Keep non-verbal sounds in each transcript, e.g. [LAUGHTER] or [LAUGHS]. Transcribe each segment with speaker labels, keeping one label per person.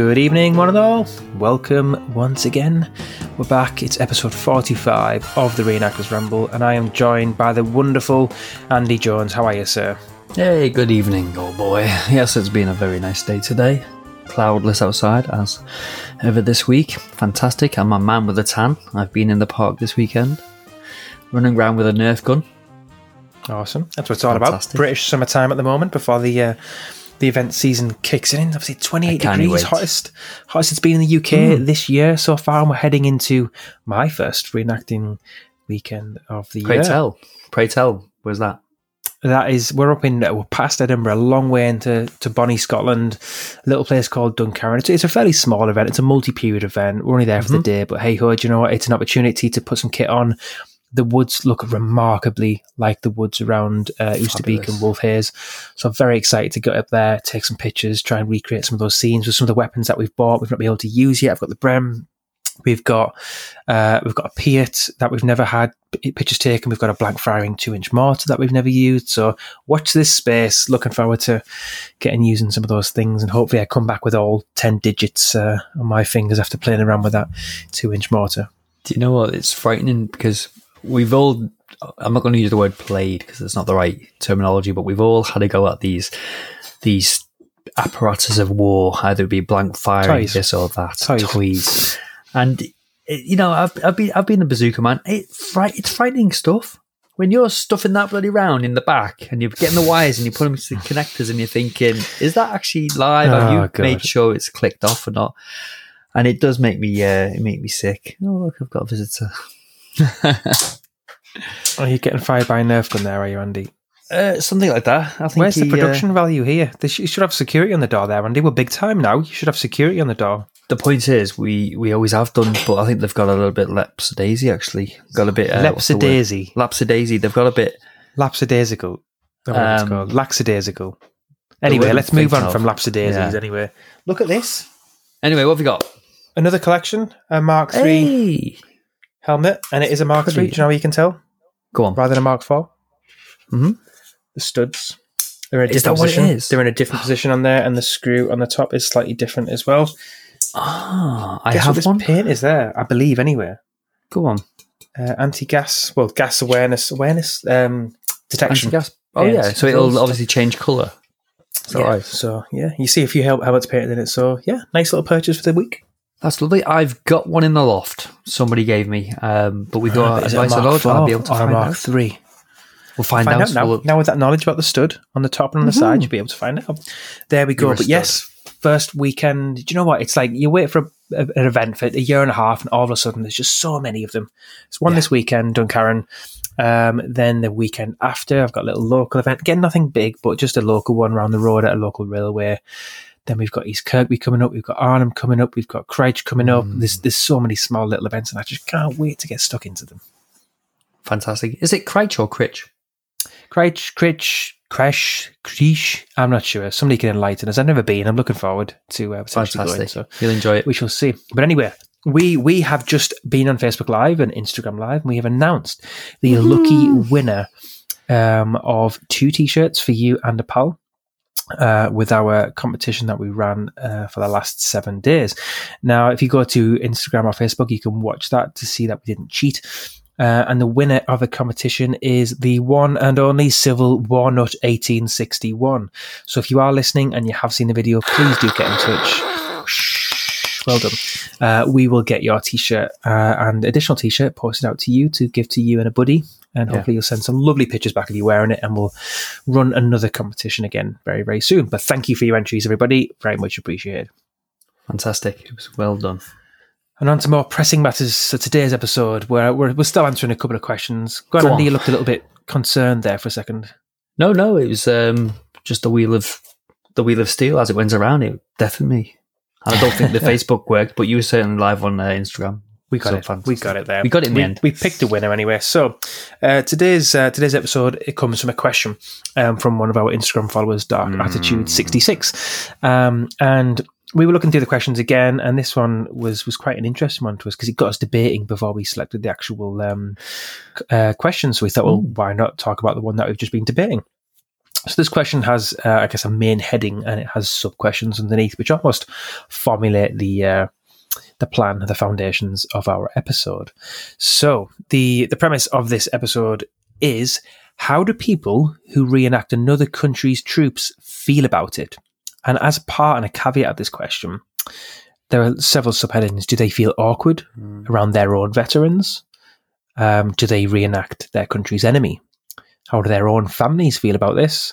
Speaker 1: Good evening, one and all. Welcome once again. We're back. It's episode 45 of the Reenactors Ramble, and I am joined by the wonderful Andy Jones. How are you, sir?
Speaker 2: Hey, good evening, old boy. [LAUGHS] Yes, it's been a very nice day today. Cloudless outside, as ever this week. Fantastic. I'm a man with a tan. I've been in the park this weekend, running around with a Nerf gun.
Speaker 1: Awesome. That's what it's all
Speaker 2: Fantastic.
Speaker 1: about. British summertime at the moment before the uh, the event season kicks in. Obviously, 28
Speaker 2: can't
Speaker 1: degrees,
Speaker 2: wait.
Speaker 1: Hottest hottest it's been in the UK this year so far. And we're heading into my first reenacting weekend of the
Speaker 2: Pray
Speaker 1: year.
Speaker 2: Pray tell. Pray tell. Where's that?
Speaker 1: That is, we're up in, uh, we're past Edinburgh, a long way into to Bonnie, Scotland, a little place called Duncarron. It's, it's a fairly small event. It's a multi-period event. We're only there for the day, but hey ho, do you know what? It's an opportunity to put some kit on. The woods look remarkably like the woods around uh, Easterbeek and. Wolf. So I'm very excited to get up there, take some pictures, try and recreate some of those scenes with some of the weapons that we've bought. We've not been able to use yet. I've got the Bren. We've got uh, we've got a Piat that we've never had pictures taken. We've got a blank firing two inch mortar that we've never used. So watch this space. Looking forward to getting using some of those things, and hopefully I come back with all ten digits uh, on my fingers after playing around with that two inch mortar.
Speaker 2: Do you know what? It's frightening because we've all, I'm not going to use the word played because it's not the right terminology, but we've all had a go at these, these apparatus of war, either it be blank firing,
Speaker 1: Toys.
Speaker 2: this or that,
Speaker 1: Toys.
Speaker 2: toys. And, it, you know, I've, I've been, I've been a bazooka man. It, fright, it's frightening stuff. When you're stuffing that bloody round in the back and you're getting the wires and you put them to the connectors and you're thinking, is that actually live? Have
Speaker 1: Oh,
Speaker 2: you
Speaker 1: God.
Speaker 2: made sure it's clicked off or not? And it does make me, uh, it make me sick. Oh look, I've got a visitor.
Speaker 1: Are you getting fired by a Nerf gun there? Are you, Andy?
Speaker 2: Uh, something like that. I think.
Speaker 1: Where's the
Speaker 2: he, uh,
Speaker 1: production value here? They sh- you should have security on the door there, Andy. We're big time now. You should have security on the door.
Speaker 2: the point is, we we always have done, but I think they've got a little bit lapsadaisy. Actually, got a bit uh, what's the.
Speaker 1: Lapsadaisy.
Speaker 2: They've got a bit.
Speaker 1: Lapsadaisical. That's what it's
Speaker 2: Um,
Speaker 1: called. Laxadaisical. Anyway, let's move on
Speaker 2: thinking
Speaker 1: from
Speaker 2: of.
Speaker 1: lapsadaisies.
Speaker 2: Yeah.
Speaker 1: Anyway, look at this.
Speaker 2: Anyway, what have we got?
Speaker 1: Another collection, a Mark III
Speaker 2: Hey,
Speaker 1: helmet, and it is a Mark
Speaker 2: Pretty.
Speaker 1: III. Do you know how you can tell?
Speaker 2: go on.
Speaker 1: Rather than a Mark IV.
Speaker 2: Mhm.
Speaker 1: The studs. They're in a
Speaker 2: Is that
Speaker 1: different
Speaker 2: what it
Speaker 1: position. They're in a different position on there, and the screw on the top is slightly different as well.
Speaker 2: Ah, I
Speaker 1: Guess what
Speaker 2: have
Speaker 1: this
Speaker 2: one.
Speaker 1: paint is there, I believe, anywhere.
Speaker 2: Go on.
Speaker 1: Uh, anti-gas, well, gas awareness, awareness, um, detection.
Speaker 2: Anti-gas. Oh
Speaker 1: Paint.
Speaker 2: yeah, so it'll obviously change colour.
Speaker 1: Yeah,
Speaker 2: right?
Speaker 1: So yeah, you see a few hel- helmets painted in it. So yeah, nice little purchase for the week.
Speaker 2: That's lovely. I've got one in the loft. Somebody gave me, um, but we've got
Speaker 1: a
Speaker 2: advice on
Speaker 1: Mark.
Speaker 2: I'll be able to find
Speaker 1: Mark
Speaker 2: out.
Speaker 1: Three.
Speaker 2: We'll find,
Speaker 1: Find
Speaker 2: out.
Speaker 1: out now.
Speaker 2: We'll-
Speaker 1: Now with that knowledge about the stud on the top and on the side, you'll be able to find out. There we go.
Speaker 2: You're
Speaker 1: But yes, first weekend. Do you know what? It's like you wait for a, an event for a year and a half, and all of a sudden there's just so many of them. It's one this weekend, Duncarron. Um, then the weekend after, I've got a little local event. Again, nothing big, but just a local one around the road at a local railway. Then we've got East Kirkby coming up. We've got Arnhem coming up. We've got Craig coming up.
Speaker 2: Mm.
Speaker 1: There's there's so many small little events, and I just can't wait to get stuck into them.
Speaker 2: Fantastic. Is it Crouch or Critch?
Speaker 1: Craig, Critch, Crash, Creesh. I'm not sure. Somebody can enlighten us. I've never been. I'm looking forward to uh, potentially going.
Speaker 2: Fantastic.
Speaker 1: So
Speaker 2: You'll enjoy it.
Speaker 1: we shall see. But anyway, we we have just been on Facebook Live and Instagram Live, and we have announced the lucky winner um, of two T-shirts for you and a pal. Uh, with our competition that we ran uh, for the last seven days. Now, if you go to Instagram or Facebook, you can watch that to see that we didn't cheat. Uh, and the winner of the competition is the one and only Civil Warnut 1861. So if you are listening and you have seen the video, please do get in touch. Well done. Uh, we will get your t-shirt uh, and additional t-shirt posted out to you to give to you and a buddy. And
Speaker 2: Yeah.
Speaker 1: hopefully you'll send some lovely pictures back of you wearing it and we'll run another competition again very, very soon. But thank you for your entries, everybody. Very much appreciated.
Speaker 2: Fantastic. It was well done.
Speaker 1: And on to more pressing matters. So today's episode, where we're, we're still answering a couple of questions. Go on,
Speaker 2: Go
Speaker 1: Andy.
Speaker 2: on.
Speaker 1: You looked a little bit concerned there for a second.
Speaker 2: No, no, it was um, just the wheel of the wheel of steel as it went around. It definitely. And I don't think the [LAUGHS] Facebook worked, but you were certainly live on uh, Instagram.
Speaker 1: We got
Speaker 2: So
Speaker 1: it.
Speaker 2: fantastic.
Speaker 1: We got it there.
Speaker 2: We got it in the
Speaker 1: we,
Speaker 2: end.
Speaker 1: We picked a winner anyway. So uh, today's uh, today's episode it comes from a question um, from one of our Instagram followers, Dark
Speaker 2: Mm.
Speaker 1: Attitude sixty six, um, and we were looking through the questions again, and this one was was quite an interesting one to us because it got us debating before we selected the actual um, uh, questions. So we thought, well,
Speaker 2: Mm.
Speaker 1: why not talk about the one that we've just been debating? So this question has, uh, I guess, a main heading, and it has sub questions underneath, which almost formulate the uh, the plan, the foundations of our episode. So the the premise of this episode is: How do people who reenact another country's troops feel about it? And as part and a caveat of this question, there are several subheadings. Do they feel awkward mm. around their own veterans? Um, do they reenact their country's enemy? How do their own families feel about this?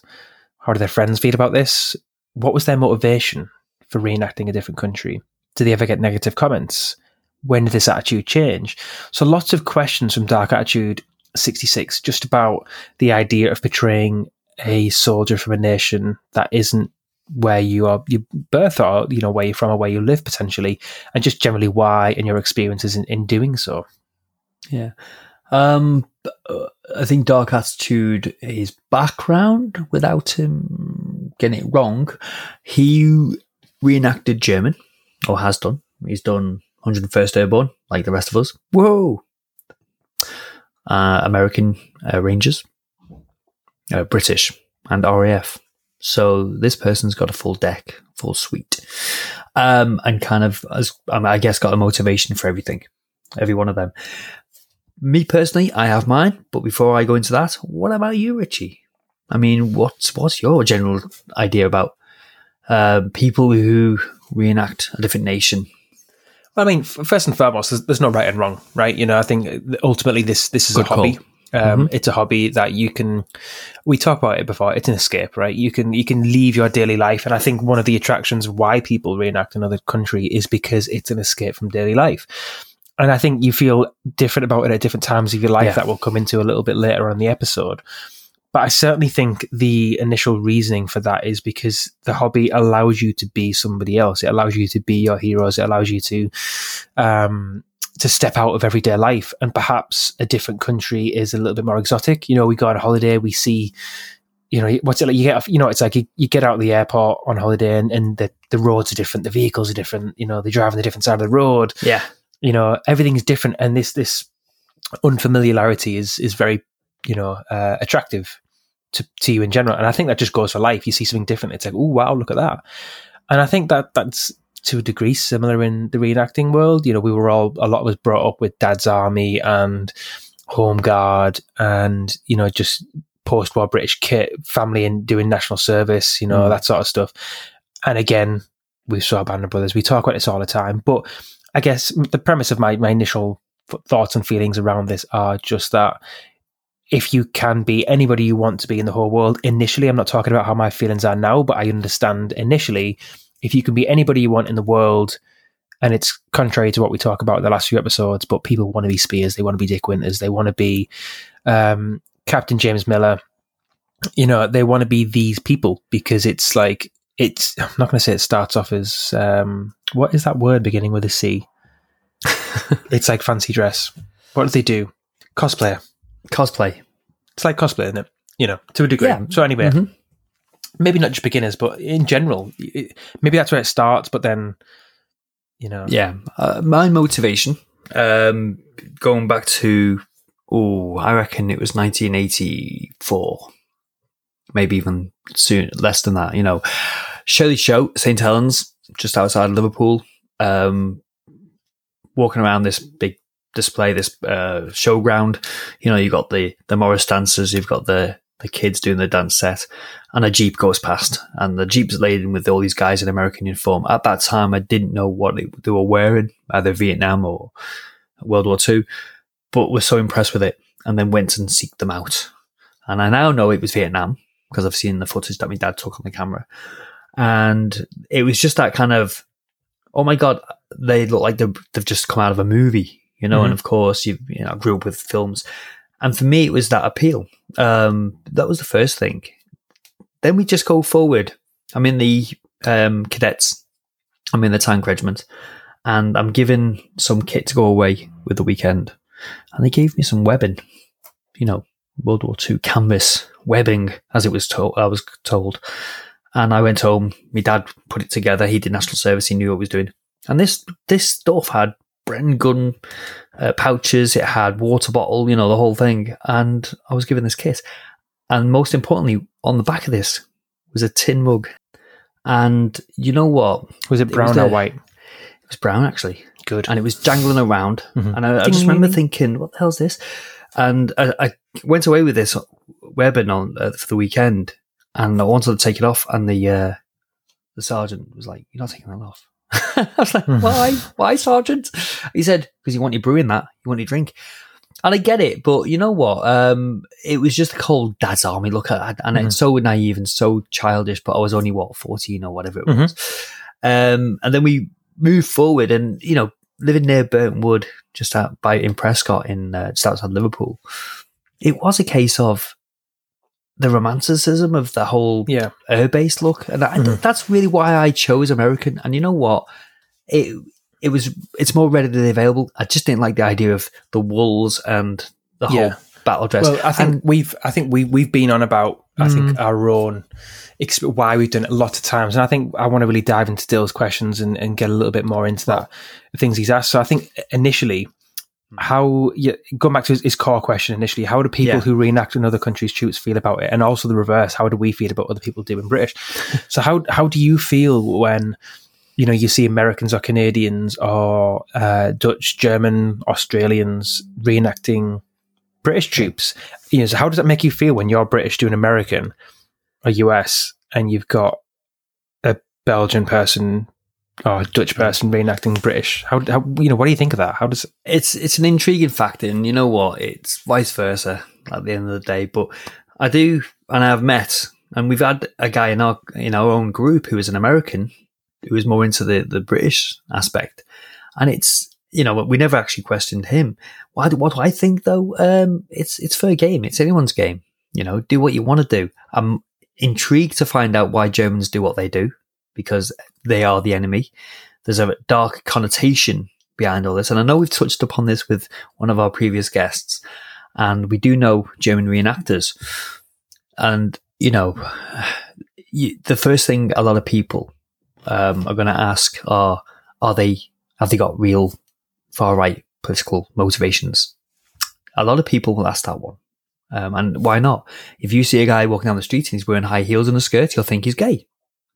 Speaker 1: How do their friends feel about this? What was their motivation for reenacting a different country? Do they ever get negative comments? When did this attitude change? So, lots of questions from Dark Attitude 66 just about the idea of portraying a soldier from a nation that isn't where you are your birth or you know where you're from or where you live potentially and just generally why and your experiences in, in doing so
Speaker 2: yeah um i think dark attitude his background without him getting it wrong he reenacted german or has done. He's done 101st airborne like the rest of us. Whoa! Uh, american uh, rangers. Uh, british and raf so this person's got a full deck, full suite, um, and kind of, as um, I guess, got a motivation for everything, every one of them. Me personally, I have mine, but before I go into that, what about you, Richie? I mean, what's what's your general idea about uh, people who reenact a different nation?
Speaker 1: Well, I mean, first and foremost, there's, there's, no right and wrong, right? You know, I think ultimately this this is Good a hobby. Call. Um, mm-hmm. It's a hobby that you can. We talked about it before. It's an escape, right? You can you can leave your daily life, and I think one of the attractions why people reenact another country is because it's an escape from daily life. And I think you feel different about it at different times of your life. Yeah. That will come into a little bit later on the episode. But I certainly think the initial reasoning for that is because the hobby allows you to be somebody else. It allows you to be your heroes. It allows you to um, to step out of everyday life and perhaps a different country is a little bit more exotic. You know, we go on a holiday, we see, you know, what's it like? You get, you know, it's like you, you get out of the airport on holiday and, and the, the roads are different, the vehicles are different, you know, they drive on the different side of the road.
Speaker 2: Yeah.
Speaker 1: You know, everything's different. And this, this unfamiliarity is, is very, you know, uh, attractive to, to you in general. And I think that just goes for life. You see something different. It's like, oh, wow, look at that. And I think that that's, to a degree similar in the reenacting world. You know, we were all a lot was brought up with Dad's Army and Home Guard, and you know, just post-war British kit, family and doing national service, you know, mm. that sort of stuff. And again, we saw Band of Brothers. We talk about this all the time, but I guess the premise of my my initial thoughts and feelings around this are just that if you can be anybody you want to be in the whole world initially, I'm not talking about how my feelings are now, but I understand initially if you can be anybody you want in the world, and it's contrary to what we talk about in the last few episodes, but people want to be Speirs, they want to be Dick Winters, they want to be um, Captain James Miller. You know, they want to be these people because it's like it's. I'm not going to say it starts off as um, what is that word beginning with a C? [LAUGHS] it's like fancy dress. What do they do? Cosplayer.
Speaker 2: Cosplay.
Speaker 1: It's like cosplay, isn't it? You know, to a degree. Yeah. So anyway, mm-hmm maybe not just beginners, but in general, it, maybe that's where it starts. But then, you know,
Speaker 2: yeah, uh, my motivation, um, going back to, oh, I reckon it was 1984, maybe even soon less than that. You know, Sherdley Show, St Helens, just outside Liverpool. Um, walking around this big display, this uh, showground. You know, you've got the the Morris dancers, you've got the the kids doing the dance set, and a jeep goes past, and the jeep's laden with all these guys in American uniform. At that time, I didn't know what they were wearing, either Vietnam or World War Two, but was so impressed with it, and then went and seeked them out. And I now know it was Vietnam because I've seen the footage that my dad took on the camera, and it was just that kind of, oh my god, they look like they've, they've just come out of a movie, you know. Mm-hmm. And of course, you you know, I grew up with films and for me, it was that appeal. Um, that was the first thing. Then we just go forward. I'm in the um, cadets. I'm in the tank regiment, and I'm given some kit to go away with the weekend. And they gave me some webbing, you know, World War II canvas webbing, as it was told. I was told, and I went home. My dad put it together. He did national service. He knew what he was doing. And this this stuff had Bren gun uh, pouches. It had water bottle, you know, the whole thing. And I was given this kit. And most importantly, on the back of this was a tin mug. And you know what?
Speaker 1: Was it brown
Speaker 2: was
Speaker 1: or
Speaker 2: a-
Speaker 1: white?
Speaker 2: It was brown actually.
Speaker 1: Good.
Speaker 2: and it was jangling around.
Speaker 1: Mhm.
Speaker 2: And I, I just remember thinking, "What the hell's this?" And I, I went away with this webbing on uh, for the weekend, and I wanted to take it off, and the uh, the sergeant was like, "You're not taking that off." [LAUGHS] I was like,
Speaker 1: Mhm.
Speaker 2: "Why? Why, sergeant?" He said, "Because you want your brew in that, you want your drink." And I get it, but you know what? Um, it was just a cold dad's army look at, and
Speaker 1: Mhm.
Speaker 2: it's so naive and so childish. But I was only what fourteen or whatever it
Speaker 1: Mhm.
Speaker 2: was. Um, and then we moved forward, and you know, living near Burtonwood, just out by in Prescot, in uh, just outside Liverpool, it was a case of the romanticism of the whole
Speaker 1: yeah.
Speaker 2: air-based look, and I,
Speaker 1: Mhm.
Speaker 2: that's really why I chose American. And you know what? It it was it's more readily available. I just didn't like the idea of the wools and the
Speaker 1: Yeah.
Speaker 2: whole battle dress.
Speaker 1: Well, I think
Speaker 2: And-
Speaker 1: we've I think we we've been on about I think
Speaker 2: Mm.
Speaker 1: our own exp- why we've done it a lot of times, and I think I want to really dive into Dill's questions and, and get a little bit more into that things he's asked. So I think initially. How yeah, going back to his, his core question initially, how do people
Speaker 2: Yeah.
Speaker 1: who reenact another country's troops feel about it, and also the reverse? How do we feel about other people doing British? [LAUGHS] so how how do you feel when you know you see Americans or Canadians or uh, Dutch, German, Australians reenacting British troops? You know, so how does that make you feel when you're British doing American or US, and you've got a Belgian person or a Dutch person reenacting British? How, how you know what do you think of that? How does
Speaker 2: it's it's an intriguing fact, and you know what? It's vice versa at the end of the day. But I do, and I've met, and we've had a guy in our in our own group who is an American who is more into the the British aspect, and it's you know we never actually questioned him. Why? What do I think though? Um, it's it's fair game. It's anyone's game. You know, do what you want to do. I'm intrigued to find out why Germans do what they do because they are the enemy. There's a dark connotation behind all this. And I know we've touched upon this with one of our previous guests, and we do know German reenactors. And, you know, [SIGHS] you, the first thing a lot of people um, are going to ask are, are they, have they got real far right political motivations? A lot of people will ask that one. Um, and why not? If you see a guy walking down the street and he's wearing high heels and a skirt, you'll think he's gay.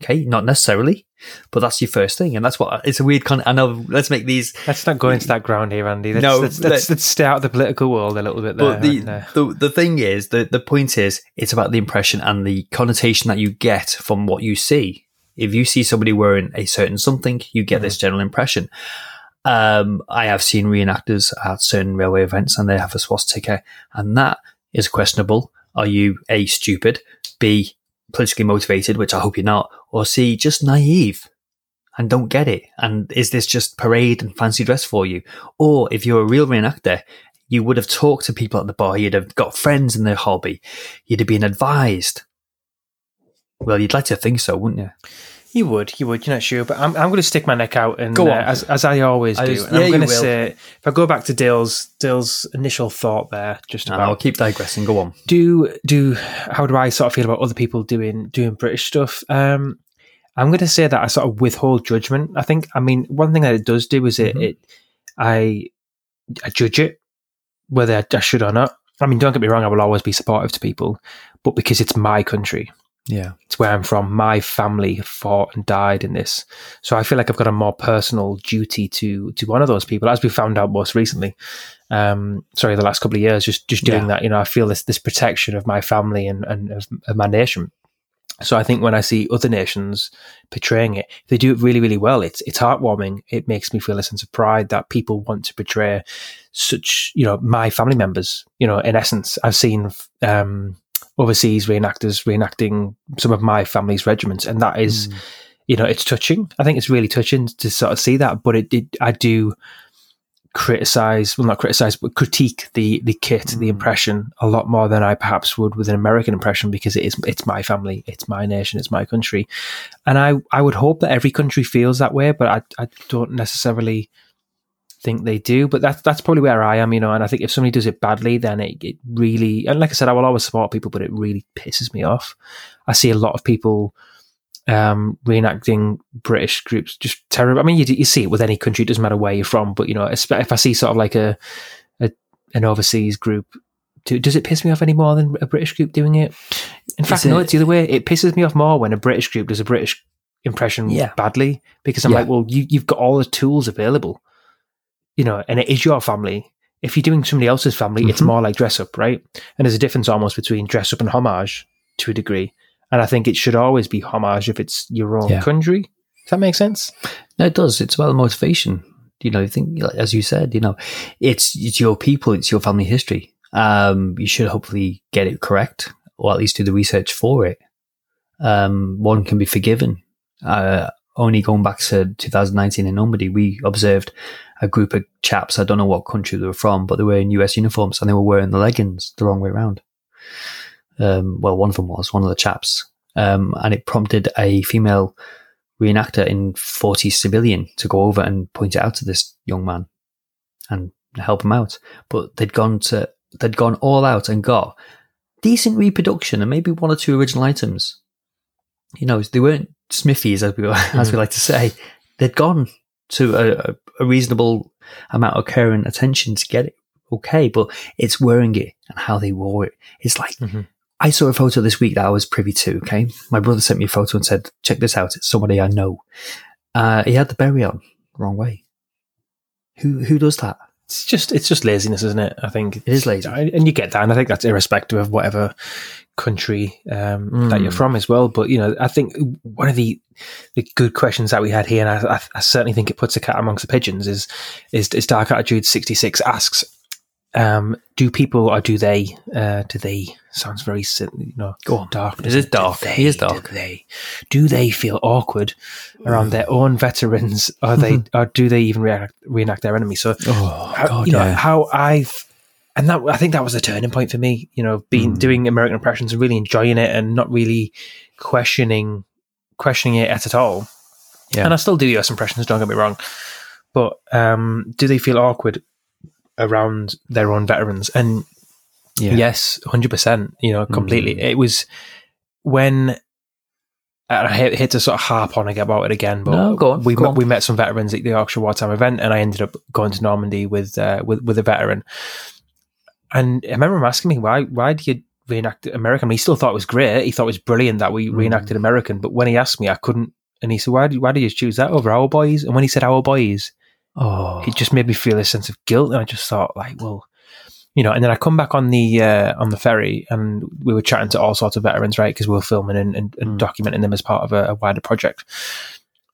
Speaker 2: Okay, not necessarily, but that's your first thing, and that's what it's a weird. Con- I know. Let's make these
Speaker 1: let's not go into that ground here, Andy. Let's,
Speaker 2: No,
Speaker 1: let's, let's,
Speaker 2: let-
Speaker 1: let's stay out of the political world a little bit there.
Speaker 2: But the,
Speaker 1: uh,
Speaker 2: the the thing is, the the point is, it's about the impression and the connotation that you get from what you see. If you see somebody wearing a certain something, you get this general impression. Um, I have seen reenactors at certain railway events, and they have a swastika, and that is questionable. Are you a stupid, b politically motivated, which I hope you're not, or c just naive? and don't get it? And is this just parade and fancy dress for you? Or if you're a real reenactor, you would have talked to people at the bar, you'd have got friends in their hobby, you'd have been advised. Well, you'd like to think so, wouldn't you?
Speaker 1: You would, you would. You're not sure, but I'm, I'm going to stick my neck out and
Speaker 2: Go
Speaker 1: uh, as as I always
Speaker 2: I
Speaker 1: do.
Speaker 2: yeah,
Speaker 1: I'm going to say, if I go back to Dale's Dale's initial thought there, just
Speaker 2: And I'll keep digressing. Go on.
Speaker 1: do do how do I sort of feel about other people doing doing British stuff? Um, I'm going to say that I sort of withhold judgment. I think. I mean, one thing that it does do is it,
Speaker 2: Mhm.
Speaker 1: it I I judge it whether I should or not. I mean, don't get me wrong. I will always be supportive to people, but because it's my country,
Speaker 2: Yeah.
Speaker 1: it's where I'm from. My family fought and died in this, so I feel like I've got a more personal duty to to one of those people, as we found out most recently. Um, sorry, the last couple of years, just just doing
Speaker 2: Yeah.
Speaker 1: that. You know, I feel this this protection of my family and and of, of my nation. So I think when I see other nations portraying it, they do it really, really well. It's it's heartwarming. It makes me feel a sense of pride that people want to portray such, you know, my family members. You know, in essence, I've seen um, overseas reenactors reenacting some of my family's regiments, and that is,
Speaker 2: Mm.
Speaker 1: you know, it's touching. I think it's really touching to sort of see that. But it, it I do criticize, well, not criticize, but critique the the kit, the
Speaker 2: Mm.
Speaker 1: impression a lot more than I perhaps would with an American impression because it is it's my family, it's my nation, it's my country, and I I would hope that every country feels that way, but I I don't necessarily think they do. But that's that's probably where I am, you know. And I think if somebody does it badly, then it, it really and like I said, I will always support people, but it really pisses me off. I see a lot of people um, reenacting British groups just terrible. I mean, you, you see it with any country; it doesn't matter where you're from. But you know, if I see sort of like a, a an overseas group Do, does it piss me off any more than a British group doing it? In fact,
Speaker 2: Is
Speaker 1: no, it's the other way. It pisses me off more when a British group does a British impression
Speaker 2: Yeah.
Speaker 1: badly because I'm
Speaker 2: Yeah.
Speaker 1: like, well, you, you've got all the tools available, you know, and it is your family. If you're doing somebody else's family, it's
Speaker 2: Mhm.
Speaker 1: more like dress up, right? And there's a difference almost between dress up and homage to a degree. And I think it should always be homage if it's your own
Speaker 2: Yeah.
Speaker 1: country. Does that make sense?
Speaker 2: No, it does. It's about the motivation. You know, I think, as you said, you know, it's it's your people, it's your family history. Um, you should hopefully get it correct, or at least do the research for it. Um, one can be forgiven. Uh, only going back to 2019 in Normandy, we observed a group of chaps. I don't know what country they were from, but they were in US uniforms and they were wearing the leggings the wrong way around. Um, well, one of them was one of the chaps, um, and it prompted a female reenactor in 40 civilian to go over and point it out to this young man and help him out. But they'd gone to they'd gone all out and got decent reproduction and maybe one or two original items. You know, they weren't smithies as we as we like to say. They'd gone to a, a reasonable amount of care and attention to get it okay, but it's wearing it and how they wore it. It's like
Speaker 1: Mhm.
Speaker 2: I saw a photo this week that I was privy to. Okay, my brother sent me a photo and said, "Check this out. It's somebody I know." Uh, he had the berry on wrong way. Who who does that?
Speaker 1: It's just it's just laziness, isn't it? I think
Speaker 2: It is lazy.
Speaker 1: And you get that. And I think that's irrespective of whatever country um, that you're
Speaker 2: Mm.
Speaker 1: from as well. But you know, I think one of the the good questions that we had here, and I, I, I certainly think it puts a cat amongst the pigeons, is is, is Dark Attitude sixty six asks, um, do people or do they uh, do they sounds very you know
Speaker 2: Go on.
Speaker 1: dark.
Speaker 2: It is dark.
Speaker 1: Do
Speaker 2: He is
Speaker 1: they-
Speaker 2: dark.
Speaker 1: Do they do they feel awkward around their own veterans, or they or do they even reenact, reenact their enemies? So
Speaker 2: Oh
Speaker 1: how,
Speaker 2: God,
Speaker 1: you know
Speaker 2: yeah.
Speaker 1: how I've and that I think that was a turning point for me. You know, being
Speaker 2: Mm.
Speaker 1: doing American impressions and really enjoying it and not really questioning questioning it at all.
Speaker 2: Yeah.
Speaker 1: And I still do US impressions. Don't get me wrong, but um, do they feel awkward around their own veterans? And
Speaker 2: Yeah.
Speaker 1: yes, hundred percent. You know, completely.
Speaker 2: Mm.
Speaker 1: It was when. And I hate, hate to sort of harp on about it again, but
Speaker 2: No, on,
Speaker 1: we met, we met some veterans at the Yorkshire Wartime event, and I ended up going to Normandy with uh, with with a veteran. And I remember him asking me why why do you reenact American? he still thought it was great. He thought it was brilliant that we
Speaker 2: Mm.
Speaker 1: reenacted American. But when he asked me, I couldn't. And he said, "Why did why did you choose that over our boys?" And when he said our boys,
Speaker 2: Oh,
Speaker 1: it just made me feel a sense of guilt. And I just thought, like, well, you know. And then I come back on the uh, on the ferry, and we were chatting to all sorts of veterans, right? Because we were filming and, and, and
Speaker 2: Mm.
Speaker 1: documenting them as part of a, a wider project.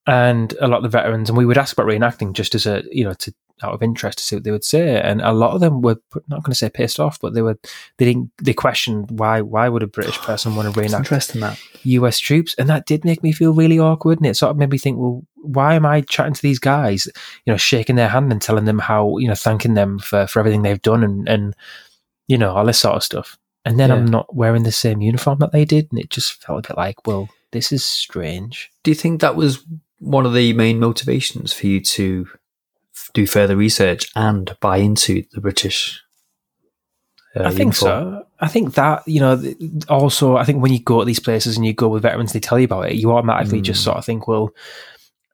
Speaker 1: And a lot of the veterans, and we would ask about reenacting just as a you know to out of interest to see what they would say. And a lot of them were not going to say pissed off, but they were they didn't they questioned why why would a British person want to reenact
Speaker 2: interesting that.
Speaker 1: US troops, and that did make me feel really awkward. And it sort of made me think, well, why am I chatting to these guys, you know, shaking their hand and telling them how, you know, thanking them for, for everything they've done and, and, you know, all this sort of stuff. And then I'm not wearing the same uniform that they did. And it just felt a bit like, well, this is strange.
Speaker 2: Do you think that was one of the main motivations for you to f- do further research and buy into the British? uh,
Speaker 1: I think
Speaker 2: uniform?
Speaker 1: so. I think that, you know, also, I think when you go to these places and you go with veterans, they tell you about it, you automatically just
Speaker 2: Mm.
Speaker 1: sort of think, well,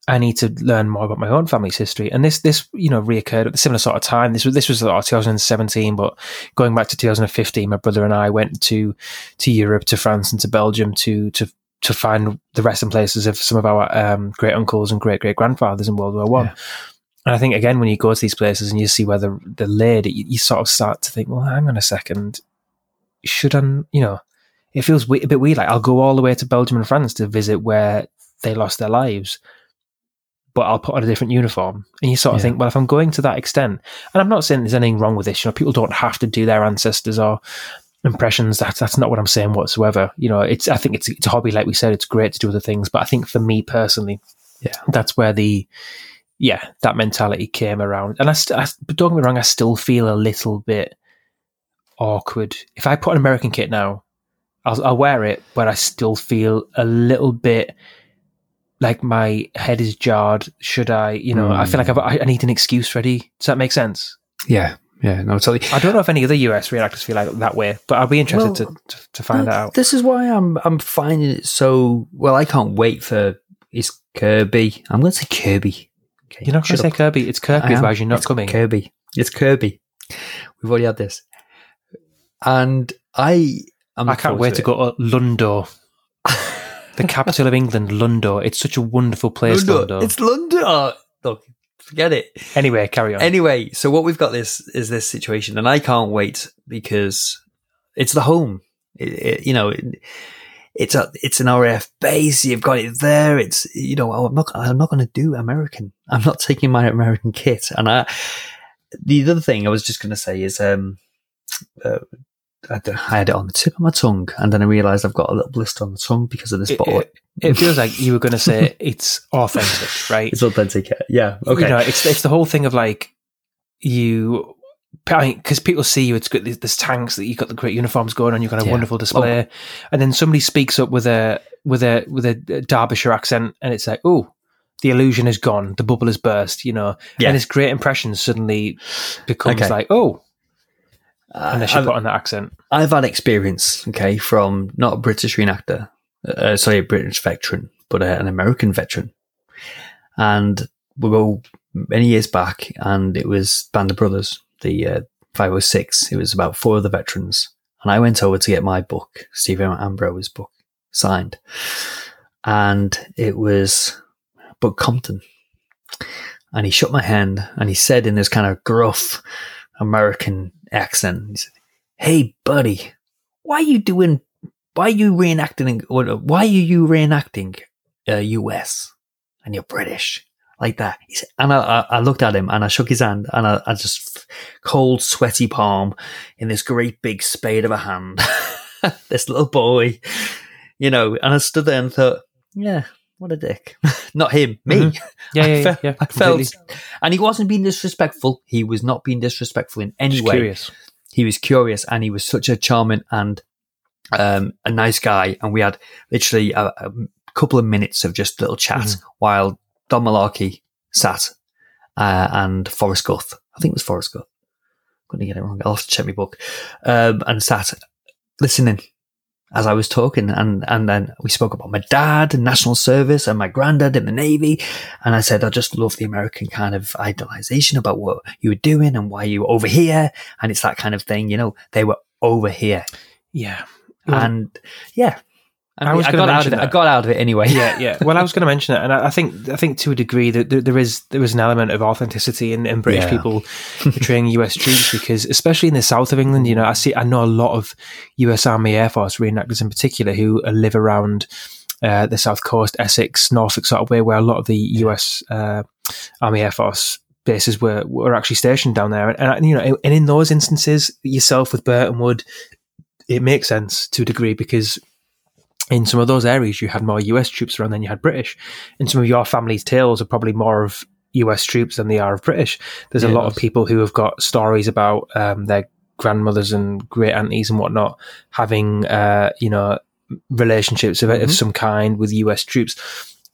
Speaker 1: I need to learn more about my own family's history. And this, this, you know, reoccurred at a similar sort of time. This was, this was sort 2017, but going back to 2015, my brother and I went to, to Europe, to France and to Belgium to, to, to find the resting places of some of our um, great uncles and great great grandfathers in World War One.
Speaker 2: Yeah.
Speaker 1: And I think again, when you go to these places and you see where they're, they're laid, you, you sort of start to think, well, hang on a second, should I, you know, it feels we- a bit weird. Like I'll go all the way to Belgium and France to visit where they lost their lives, but I'll put on a different uniform. And you sort of
Speaker 2: Yeah.
Speaker 1: think, well, if I'm going to that extent, and I'm not saying there's anything wrong with this, you know, people don't have to do their ancestors or impressions. That's that's not what I'm saying whatsoever. You know, it's I think it's it's a hobby, like we said. It's great to do other things, but I think for me personally,
Speaker 2: Yeah.
Speaker 1: that's where the yeah that mentality came around. And I, st- I don't get me wrong, I still feel a little bit awkward if I put an American kit now. I'll, I'll wear it, but I still feel a little bit like my head is jarred. Should I, you know, I feel like hmm. I've, I I need an excuse ready. Does that make sense?
Speaker 2: Yeah, yeah, no, totally.
Speaker 1: I don't know if any other US reenactors feel like that way, but I'll be interested
Speaker 2: Well,
Speaker 1: to, to, to find uh, that out.
Speaker 2: This is why I'm I'm finding it so well. I can't wait for East Kirby. I'm going to say Kirby. Okay,
Speaker 1: You're not going to say
Speaker 2: up.
Speaker 1: Kirby. It's Kirby, otherwise you're not
Speaker 2: It's
Speaker 1: coming.
Speaker 2: Kirby. It's Kirby. We've already had this. and I I'm
Speaker 1: I can't wait to, go to Lundo, the capital of England, Lundo. It's such a wonderful place, Lundo.
Speaker 2: London. It's London. Oh, look, forget it.
Speaker 1: Anyway, carry on.
Speaker 2: Anyway, so what we've got this is this situation, and I can't wait because it's the home. It, it, you know, it, it's a it's an RAF base. You've got it there. It's you know, I'm not I'm not going to do American. I'm not taking my American kit. And I, the other thing I was just going to say is, um, uh, I, I had it on the tip of my tongue, and then I realised I've got a little blister on the tongue because of this
Speaker 1: It-
Speaker 2: bottle.
Speaker 1: it- It [LAUGHS] feels like you were going to say it's authentic, right?
Speaker 2: it's authentic. Yeah. Okay.
Speaker 1: You know, it's it's the whole thing of like you. Because people see you, it's good. There's, tanks that you've got the great uniforms going on. You've got a
Speaker 2: Yeah.
Speaker 1: wonderful display, and then somebody speaks up with a with a with a Derbyshire accent, and it's like, oh, the illusion is gone, the bubble has burst. You know,
Speaker 2: Yeah.
Speaker 1: and this great impression suddenly becomes
Speaker 2: Okay.
Speaker 1: like, oh,
Speaker 2: Uh,
Speaker 1: unless you
Speaker 2: I've-
Speaker 1: put on that accent.
Speaker 2: I've had experience, okay, from not a British reenactor, uh, sorry, a British veteran, but uh, an American veteran. And we go many years back, and it was Band of Brothers, the uh, 506. It was about four of the veterans. And I went over to get my book, Stephen Ambrose's book, signed. And it was Buck Compton. And he shook my hand and he said in this kind of gruff American accent, he said, hey buddy why are you doing why you reenacting why are you reenacting uh, us and you're british? Like that. He said, and I, I, I looked at him and i shook his hand and I, I just cold sweaty palm in this great big spade of a hand. [LAUGHS] This little boy you know and i stood there and thought yeah what a dick [LAUGHS] not him me
Speaker 1: Mhm. Yeah, [LAUGHS]
Speaker 2: I
Speaker 1: yeah, yeah.
Speaker 2: felt-
Speaker 1: yeah
Speaker 2: I felt, and he wasn't being disrespectful. He was not being disrespectful in any
Speaker 1: Just
Speaker 2: way
Speaker 1: curious.
Speaker 2: he was curious and he was such a charming and um, a nice guy. And we had literally a, a couple of minutes of just little chat
Speaker 1: Mhm.
Speaker 2: while Don Malarkey sat uh, and Forrest Guth, I think it was Forrest Guth, couldn't get it wrong. I'll have to check my book, um, and sat listening as I was talking. And, and then we spoke about my dad and national service and my granddad in the Navy. And I said, I just love the American kind of idolization about what you were doing and why you were over here. And it's that kind of thing, you know, they were over here.
Speaker 1: Yeah. Well,
Speaker 2: and yeah, I,
Speaker 1: I was
Speaker 2: I got out of
Speaker 1: mention
Speaker 2: it. I got out of it anyway.
Speaker 1: yeah, yeah. [LAUGHS] Well, I was going to mention it, and I, I think I think to a degree that there, there is there is an element of authenticity in, in British
Speaker 2: Yeah.
Speaker 1: people [LAUGHS] portraying US troops because, especially in the south of England, you know, I see I know a lot of US Army Air Force reenactors in particular who uh, live around. Uh, the south coast, Essex, Norfolk sort of way, where a lot of the US uh, Army Air Force bases were were actually stationed down there, and, and you know, and in those instances, yourself with Burtonwood, it makes sense to a degree because in some of those areas you had more US troops around than you had British. And some of your family's tales are probably more of US troops than they are of British. There's a lot of people who have got stories about um, their grandmothers and great aunties and whatnot having, uh, you know, relationships of,
Speaker 2: Mhm.
Speaker 1: of some kind with US troops.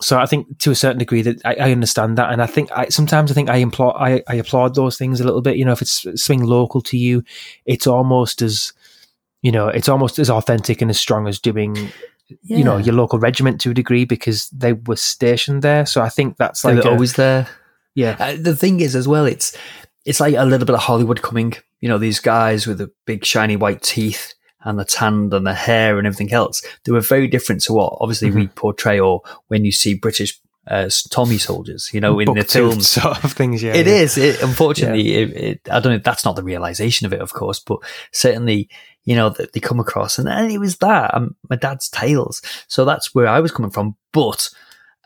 Speaker 1: So I think to a certain degree that I, I understand that, and I think I, sometimes I think I, implore, I I applaud those things a little bit. You know, if it's something local to you, it's almost as you know, it's almost as authentic and as strong as doing you know your local regiment to a degree because they were stationed there. So I think that's
Speaker 2: They
Speaker 1: like a-
Speaker 2: always there.
Speaker 1: yeah,
Speaker 2: Uh, the thing is, as well, it's it's like a little bit of Hollywood coming. You know, these guys with the big shiny white teeth and the tan and the hair and everything else. They were very different to what obviously we portray or when you see British uh, Tommy soldiers. You know, in the
Speaker 1: Buck-toothed
Speaker 2: films. [LAUGHS]
Speaker 1: sort of things. Yeah,
Speaker 2: It
Speaker 1: yeah.
Speaker 2: is. It, unfortunately, it, it, I don't know. That's not the realization of it, of course, but certainly, you know, that they come across, and, and it was that um, my dad's tales. So that's where I was coming from. But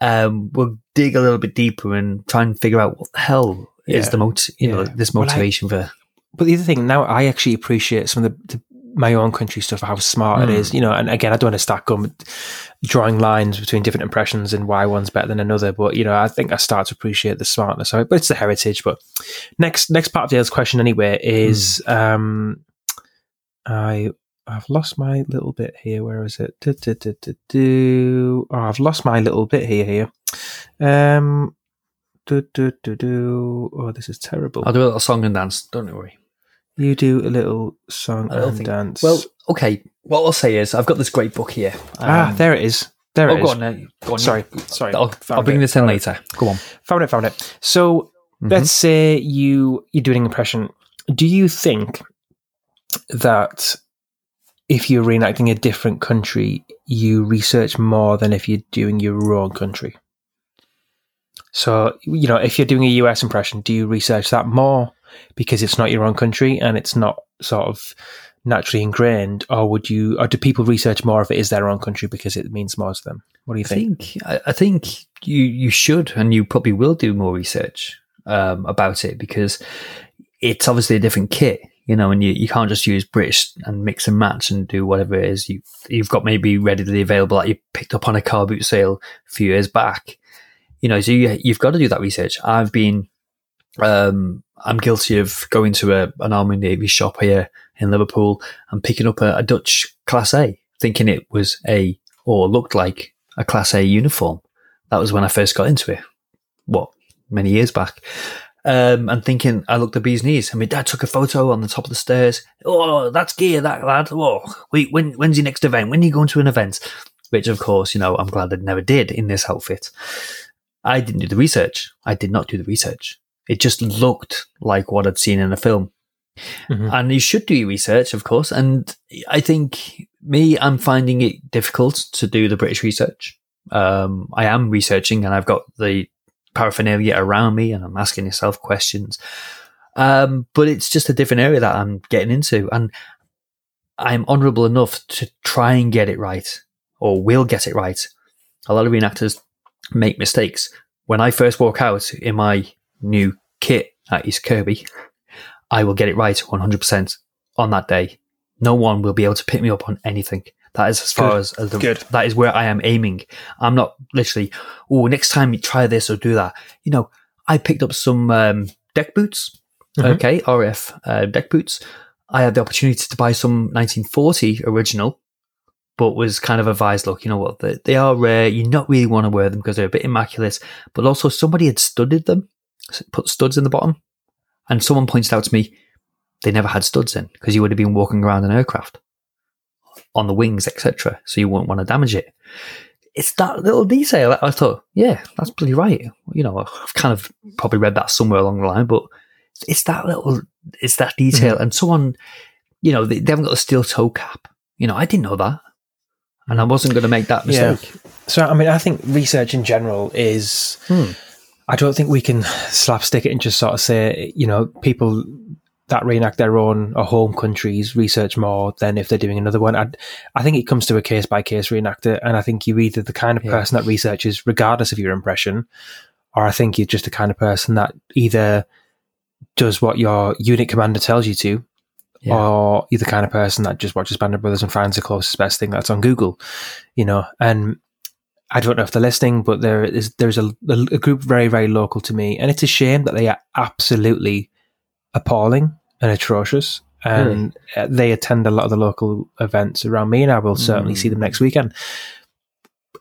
Speaker 2: um, we'll dig a little bit deeper and try and figure out what the hell is the mot- you know,
Speaker 1: Yeah.
Speaker 2: this
Speaker 1: Well, I-
Speaker 2: motivation for.
Speaker 1: But the other thing now, I actually appreciate some of the, the my own country stuff, how smart it
Speaker 2: Mm.
Speaker 1: is. You know, and again, I don't want to start going drawing lines between different impressions and why one's better than another. But you know, I think I start to appreciate the smartness of it. But it's the heritage. But next next part of Dale's question anyway is um I I've lost my little bit here. Where is it? Du, du, du, du, du. Oh, I've lost my little bit here. Here. Um. Do, do, do, do. Oh, this is terrible.
Speaker 2: I'll do a little song and dance. Don't worry.
Speaker 1: You do a little song and
Speaker 2: think-
Speaker 1: dance.
Speaker 2: Well, okay. What I'll say is, I've got this great book here.
Speaker 1: ah,
Speaker 2: Um,
Speaker 1: there it is. There
Speaker 2: Oh,
Speaker 1: it
Speaker 2: go on. uh, go on.
Speaker 1: Sorry, sorry.
Speaker 2: I'll, I'll bring
Speaker 1: it,
Speaker 2: this in later. Go on.
Speaker 1: Found it. Found it. So
Speaker 2: Mhm.
Speaker 1: let's say you you're doing an impression. Do you think that if you're reenacting a different country, you research more than if you're doing your own country. So, you know, if you're doing a US impression, do you research that more because it's not your own country and it's not sort of naturally ingrained, or would you, or do people research more if it is their own country because it means more to them? What do you
Speaker 2: I
Speaker 1: think?
Speaker 2: think I, I think you you should and you probably will do more research um, about it because it's obviously a different kit, you know, and you, you can't just use British and mix and match and do whatever it is you you've got maybe readily available that you picked up on a car boot sale a few years back. You know, so you, you've got to do that research. I've been um, I'm guilty of going to a, an Army Navy shop here in Liverpool and picking up a, a Dutch Class A, thinking it was a or looked like a Class A uniform. That was when I first got into it. What many years back, um, and thinking I looked at bee's knees. And my dad took a photo on the top of the stairs. Oh, that's gear, that lad. Oh, wait, when when's your next event? When are you going to an event? Which, of course, you know, I'm glad I never did in this outfit. I didn't do the research. I did not do the research. It just looked like what I'd seen in a film.
Speaker 1: Mhm.
Speaker 2: And you should do your research, of course. And I think me, I'm finding it difficult to do the British research. Um, I am researching and I've got the paraphernalia around me and I'm asking yourself questions. Um, but it's just a different area that I'm getting into. And I'm honorable enough to try and get it right or will get it right. A lot of reenactors make mistakes. When I first walk out in my new kit at East Kirby, I will get it right 100% on that day. No one will be able to pick me up on anything. That is as far
Speaker 1: Good.
Speaker 2: as, as the,
Speaker 1: Good.
Speaker 2: that is where I am aiming. I'm not literally, oh, next time you try this or do that. You know, I picked up some um, deck boots,
Speaker 1: Mhm.
Speaker 2: okay, RF uh, deck boots. I had the opportunity to buy some 1940 original, but was kind of advised, look, you know what, they, they are rare. You not really want to wear them because they're a bit immaculate. But also, somebody had studied them, put studs in the bottom, and someone pointed out to me they never had studs in because you would have been walking around an aircraft on the wings, etc. So you wouldn't want to damage it. It's that little detail. that I thought, yeah, that's pretty right. You know, I've kind of probably read that somewhere along the line, but it's that little, it's that detail. And someone, you know, they, they haven't got a steel toe cap. You know, I didn't know that, and I wasn't going to make that
Speaker 1: Yeah.
Speaker 2: mistake.
Speaker 1: So, I mean, I think research in general is.
Speaker 2: Hmm.
Speaker 1: I don't think we can slapstick it and just sort of say, you know, people that reenact their own or home countries research more than if they're doing another one. I, I think it comes to a case by case reenactor, and I think you're either the kind of
Speaker 2: Yeah.
Speaker 1: person that researches regardless of your impression, or I think you're just the kind of person that either does what your unit commander tells you to,
Speaker 2: Yeah.
Speaker 1: or you're the kind of person that just watches Band of Brothers and finds the closest best thing that's on Google, you know. And I don't know if they're listening, but there is there's a, a group very very local to me, and it's a shame that they are absolutely appalling and atrocious. And uh they attend a lot of the local events around me, and I will certainly
Speaker 2: Mm.
Speaker 1: see them next weekend.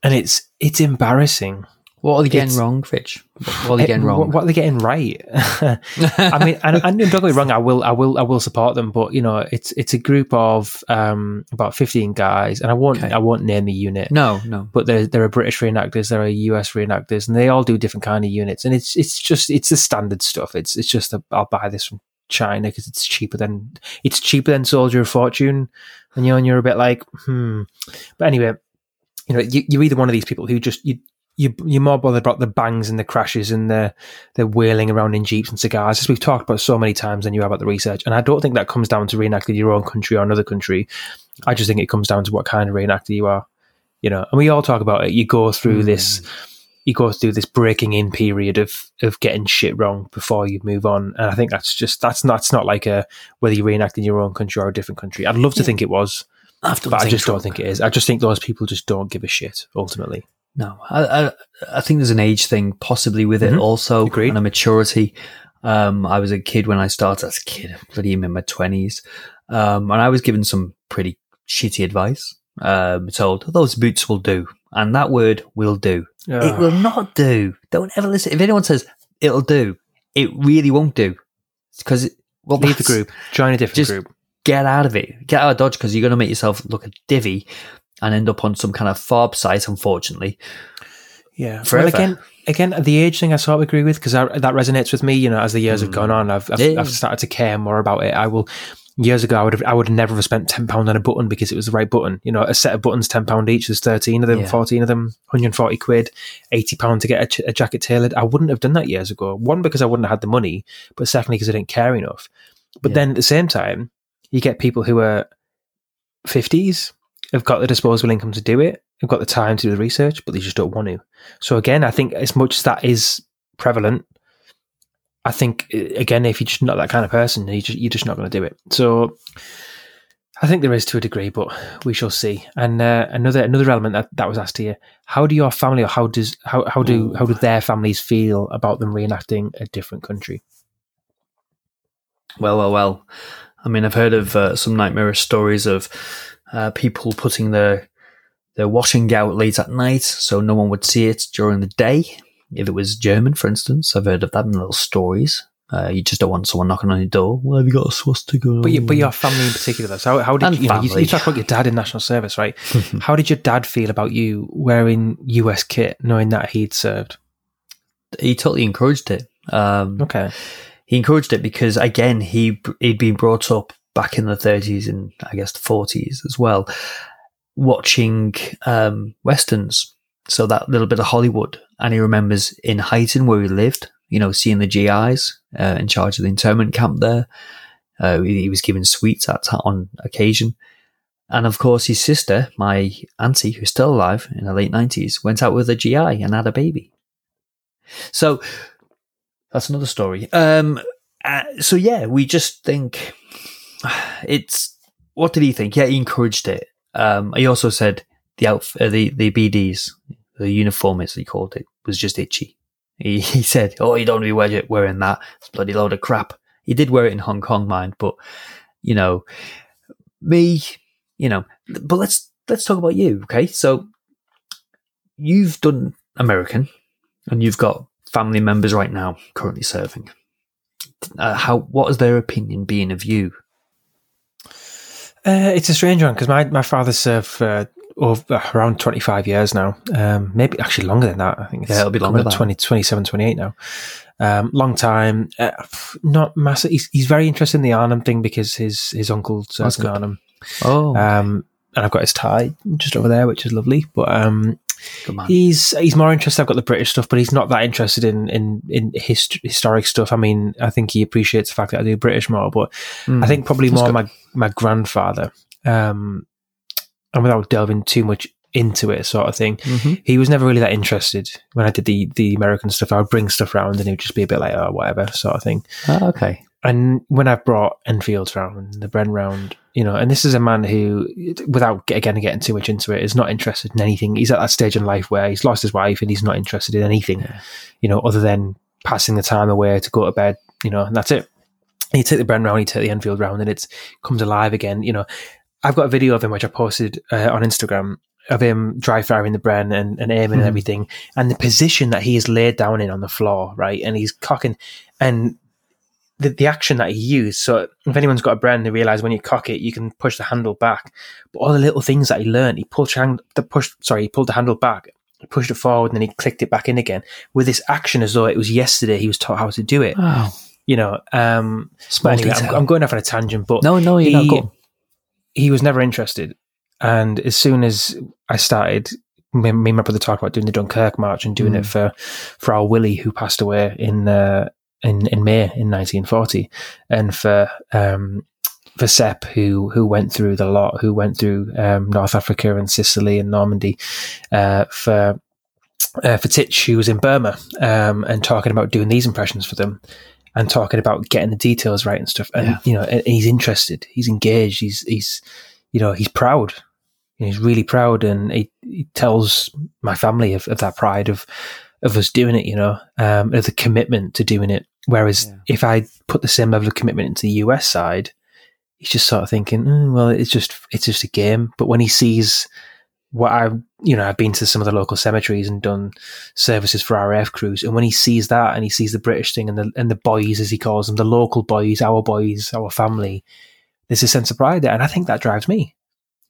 Speaker 1: And it's it's embarrassing.
Speaker 2: What are they getting
Speaker 1: It's-
Speaker 2: wrong, Fitch? What are they getting
Speaker 1: Eh,
Speaker 2: wrong?
Speaker 1: What, are they getting right? [LAUGHS] I mean, and, and don't get me wrong, I will, I will, I will support them. But you know, it's it's a group of um, about fifteen guys, and I won't,
Speaker 2: Okay.
Speaker 1: I won't name the unit.
Speaker 2: no, no.
Speaker 1: But there, there are British reenactors, there are US reenactors, and they all do different kind of units. And it's it's just it's the standard stuff. It's it's just a, I'll buy this from China because it's cheaper than it's cheaper than Soldier of Fortune, and you know, and you're a bit like hmm. But anyway, you know, you, you're either one of these people who just you. You, you're more bothered about the bangs and the crashes and the the wheeling around in jeeps and cigars, as we've talked about so many times, than you are about the research. And I don't think that comes down to reenacting your own country or another country. I just think it comes down to what kind of reenactor you are you know. And we all talk about it. You go through this you go through this breaking in period of of getting shit wrong before you move on. And i think that's just that's not that's not like a whether you reenact in your own country or a different country. I'd love to think it was
Speaker 2: I've
Speaker 1: but i just don't think it is. I just think those people just don't give a shit ultimately
Speaker 2: No, I, I, I think there's an age thing possibly with it
Speaker 1: Mhm.
Speaker 2: also,
Speaker 1: Agreed.
Speaker 2: and a maturity. Um, I was a kid when I started as a kid, I'm bloody in my twenties, um, and I was given some pretty shitty advice. Um, told those boots will do, and that word will do. It will not do. Don't ever listen. If anyone says it'll do, it really won't do. Because well,
Speaker 1: leave the group join a different
Speaker 2: Just-
Speaker 1: group
Speaker 2: get out of it. Get out of Dodge because you're going to make yourself look a divvy and end up on some kind of farb site, unfortunately.
Speaker 1: yeah
Speaker 2: Forever.
Speaker 1: well again again the age thing i sort of agree with because that resonates with me you know as the years have
Speaker 2: Mm.
Speaker 1: gone on i've, I've,
Speaker 2: Yeah.
Speaker 1: I've started to care more about it i will years ago, I would have, I would have never have spent ten pound on a button because it was the right button. You know, a set of buttons, ten pound each. There's thirteen of them,
Speaker 2: Yeah.
Speaker 1: fourteen of them, 140 quid, eighty pound to get a, ch- a jacket tailored. I wouldn't have done that years ago. One because I wouldn't have had the money, but secondly because I didn't care enough. But
Speaker 2: Yeah.
Speaker 1: then at the same time, you get people who are fifties have got the disposable income to do it, have got the time to do the research, but they just don't want to. So again, I think as much as that is prevalent, I think uh, again, if you're just not that kind of person, you just, you're just not going to do it. So I think there is to a degree, but we shall see. And uh, another another element that, that was asked here: How do your family, or how does how how do how do their families feel about them reenacting a different country?
Speaker 2: Well, well, well. I mean, I've heard of uh, some nightmarish stories of uh, people putting their their washing out late at night so no one would see it during the day. If it was German, for instance, I've heard of that in little stories. Uh, you just don't want someone knocking on your door. Well, have you got a swastika?
Speaker 1: But you, but your family in particular, though. So how, how did
Speaker 2: And
Speaker 1: you, know, you, you talk about your dad in national service, right? [LAUGHS] how did your dad feel about you wearing US kit, knowing that he'd served?
Speaker 2: he totally encouraged it. Um,
Speaker 1: Okay,
Speaker 2: he encouraged it because again he he'd been brought up back in the 30s and I guess the 40s as well, watching um, westerns. So that little bit of Hollywood, and he remembers in Heighton where he lived. You know, seeing the GIs uh, in charge of the internment camp there. Uh, he, he was given sweets at on occasion. And of course, his sister, my auntie, who's still alive in the late 90s, went out with a GI and had a baby. So that's another story. Um, uh, so yeah, we just think it's. What did he think? Yeah, he encouraged it. Um, he also said the outf- uh, the the BDs, the uniform as he called it, was just itchy. He, [LAUGHS] he said, "Oh, you don't want to be wear- wearing that. It's bloody load of crap." He did wear it in Hong Kong, mind, but you know, me, you know. But let's let's talk about you, okay? So you've done American, and you've got family members right now currently serving. Uh, how what is their opinion being of you?
Speaker 1: Uh, it's a strange one because my my father served for over, around twenty five years now. Um, maybe actually longer than that. I think it's
Speaker 2: Yeah, it'll be longer than
Speaker 1: 20, 27, 28 now. Um, long time. Uh, not massive. He's, he's very interested in the Arnhem thing because his his uncle served in. Arnhem.
Speaker 2: Oh,
Speaker 1: Um, and I've got his tie just over there, which is lovely. But um, he's he's more interested. I've got the British stuff, but he's not that interested in in in hist- historic stuff. I mean, I think he appreciates the fact that I do British more, but
Speaker 2: Mm.
Speaker 1: I think probably more
Speaker 2: good.
Speaker 1: my my grandfather. Um, and without delving too much into it, sort of thing,
Speaker 2: Mhm.
Speaker 1: he was never really that interested. When I did the the American stuff, I would bring stuff around, and he would just be a bit like, oh, whatever, sort of thing.
Speaker 2: Ah, okay.
Speaker 1: And when I've brought Enfields round, the Bren round, you know, and this is a man who, without again getting too much into it, is not interested in anything. He's at that stage in life where he's lost his wife and he's not interested in anything,
Speaker 2: Yeah.
Speaker 1: you know, other than passing the time away to go to bed, you know, and that's it. And you take the Bren round, you take the Enfield round, and it comes alive again. You know, I've got a video of him which I posted uh, on Instagram of him dry firing the Bren and, and aiming and
Speaker 2: Mhm.
Speaker 1: everything, and the position that he is laid down in on the floor, right, and he's cocking, and the, the action that he used. So if anyone's got a Bren, they realize when you cock it, you can push the handle back. But all the little things that he learned, he pulled hand, the push, sorry, he pulled the handle back, pushed it forward, and then he clicked it back in again with this action as though it was yesterday. He was taught how to do it.
Speaker 2: Oh,
Speaker 1: You know, um, anyway, I'm. I'm going off on a tangent, but
Speaker 2: no, no, you're
Speaker 1: he,
Speaker 2: not
Speaker 1: he was never interested. And as soon as I started, me, me and my brother talked about doing the Dunkirk march and doing
Speaker 2: Mm.
Speaker 1: it for for our Willie who passed away in uh, in in May in 1940, and for um, for Sepp who who went through the lot, who went through um, North Africa and Sicily and Normandy, uh, for uh, for Titch who was in Burma um, and talking about doing these impressions for them. And talking about getting the details right and stuff, and
Speaker 2: Yeah.
Speaker 1: you know, and he's interested, he's engaged, he's he's, you know, he's proud, he's really proud, and he, he tells my family of, of that pride of of us doing it, you know, um, of the commitment to doing it. Whereas
Speaker 2: Yeah.
Speaker 1: if I put the same level of commitment into the US side, he's just sort of thinking, "Mm, well, it's just it's just a game. But when he sees what I, you know, I've been to some of the local cemeteries and done services for RAF crews, and when he sees that and he sees the British thing and the and the boys as he calls them, the local boys, our boys, our family, there's a sense of pride there, and I think that drives me.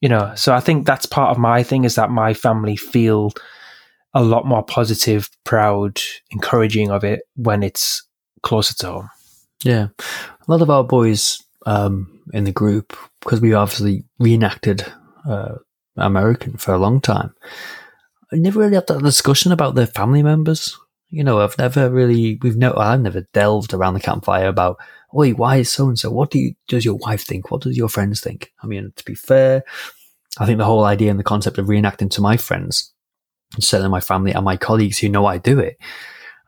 Speaker 1: You know, so I think that's part of my thing is that my family feel a lot more positive, proud, encouraging of it when it's closer to home.
Speaker 2: Yeah, a lot of our boys um, in the group because we obviously reenacted uh, American for a long time. I never really had that discussion about their family members. You know, I've never really, we've no, I've never delved around the campfire about, wait, why is so and so? What do you, does your wife think? What does your friends think? I mean, to be fair, I think the whole idea and the concept of reenacting to my friends, and certainly my family and my colleagues who know I do it,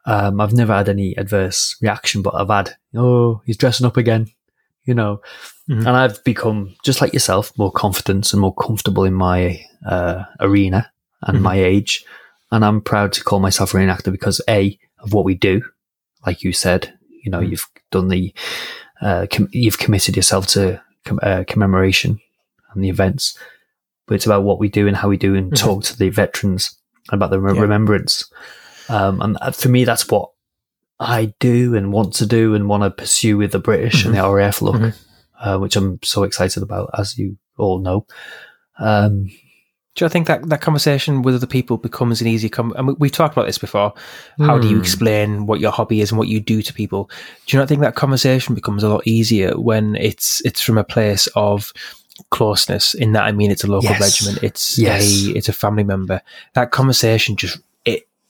Speaker 2: um, I've never had any adverse reaction, but I've had, oh, he's dressing up again, you know, mm-hmm. and I've become just like yourself, more confident and more comfortable in my uh, arena and mm-hmm. my age. And I'm proud to call myself a reenactor because A, of what we do, like you said, you know, mm-hmm. you've done the, uh, com- you've committed yourself to com- uh, commemoration and the events, but it's about what we do and how we do and mm-hmm. talk to the veterans about the re- yeah. remembrance. Um, and for me, that's what I do and want to do and want to pursue with the British mm-hmm. and the mm-hmm. RAF look, mm-hmm. uh, which I'm so excited about, as you all know. Um,
Speaker 1: do you think that, that conversation with other people becomes an easy com- I mean, we've talked about this before. How mm. do you hmm. explain what your hobby is and what you do to people? Do you not think that conversation becomes a lot easier when it's it's from a place of closeness? In that, I mean, it's a local yes. regiment, it's yes. a it's a family member. That conversation just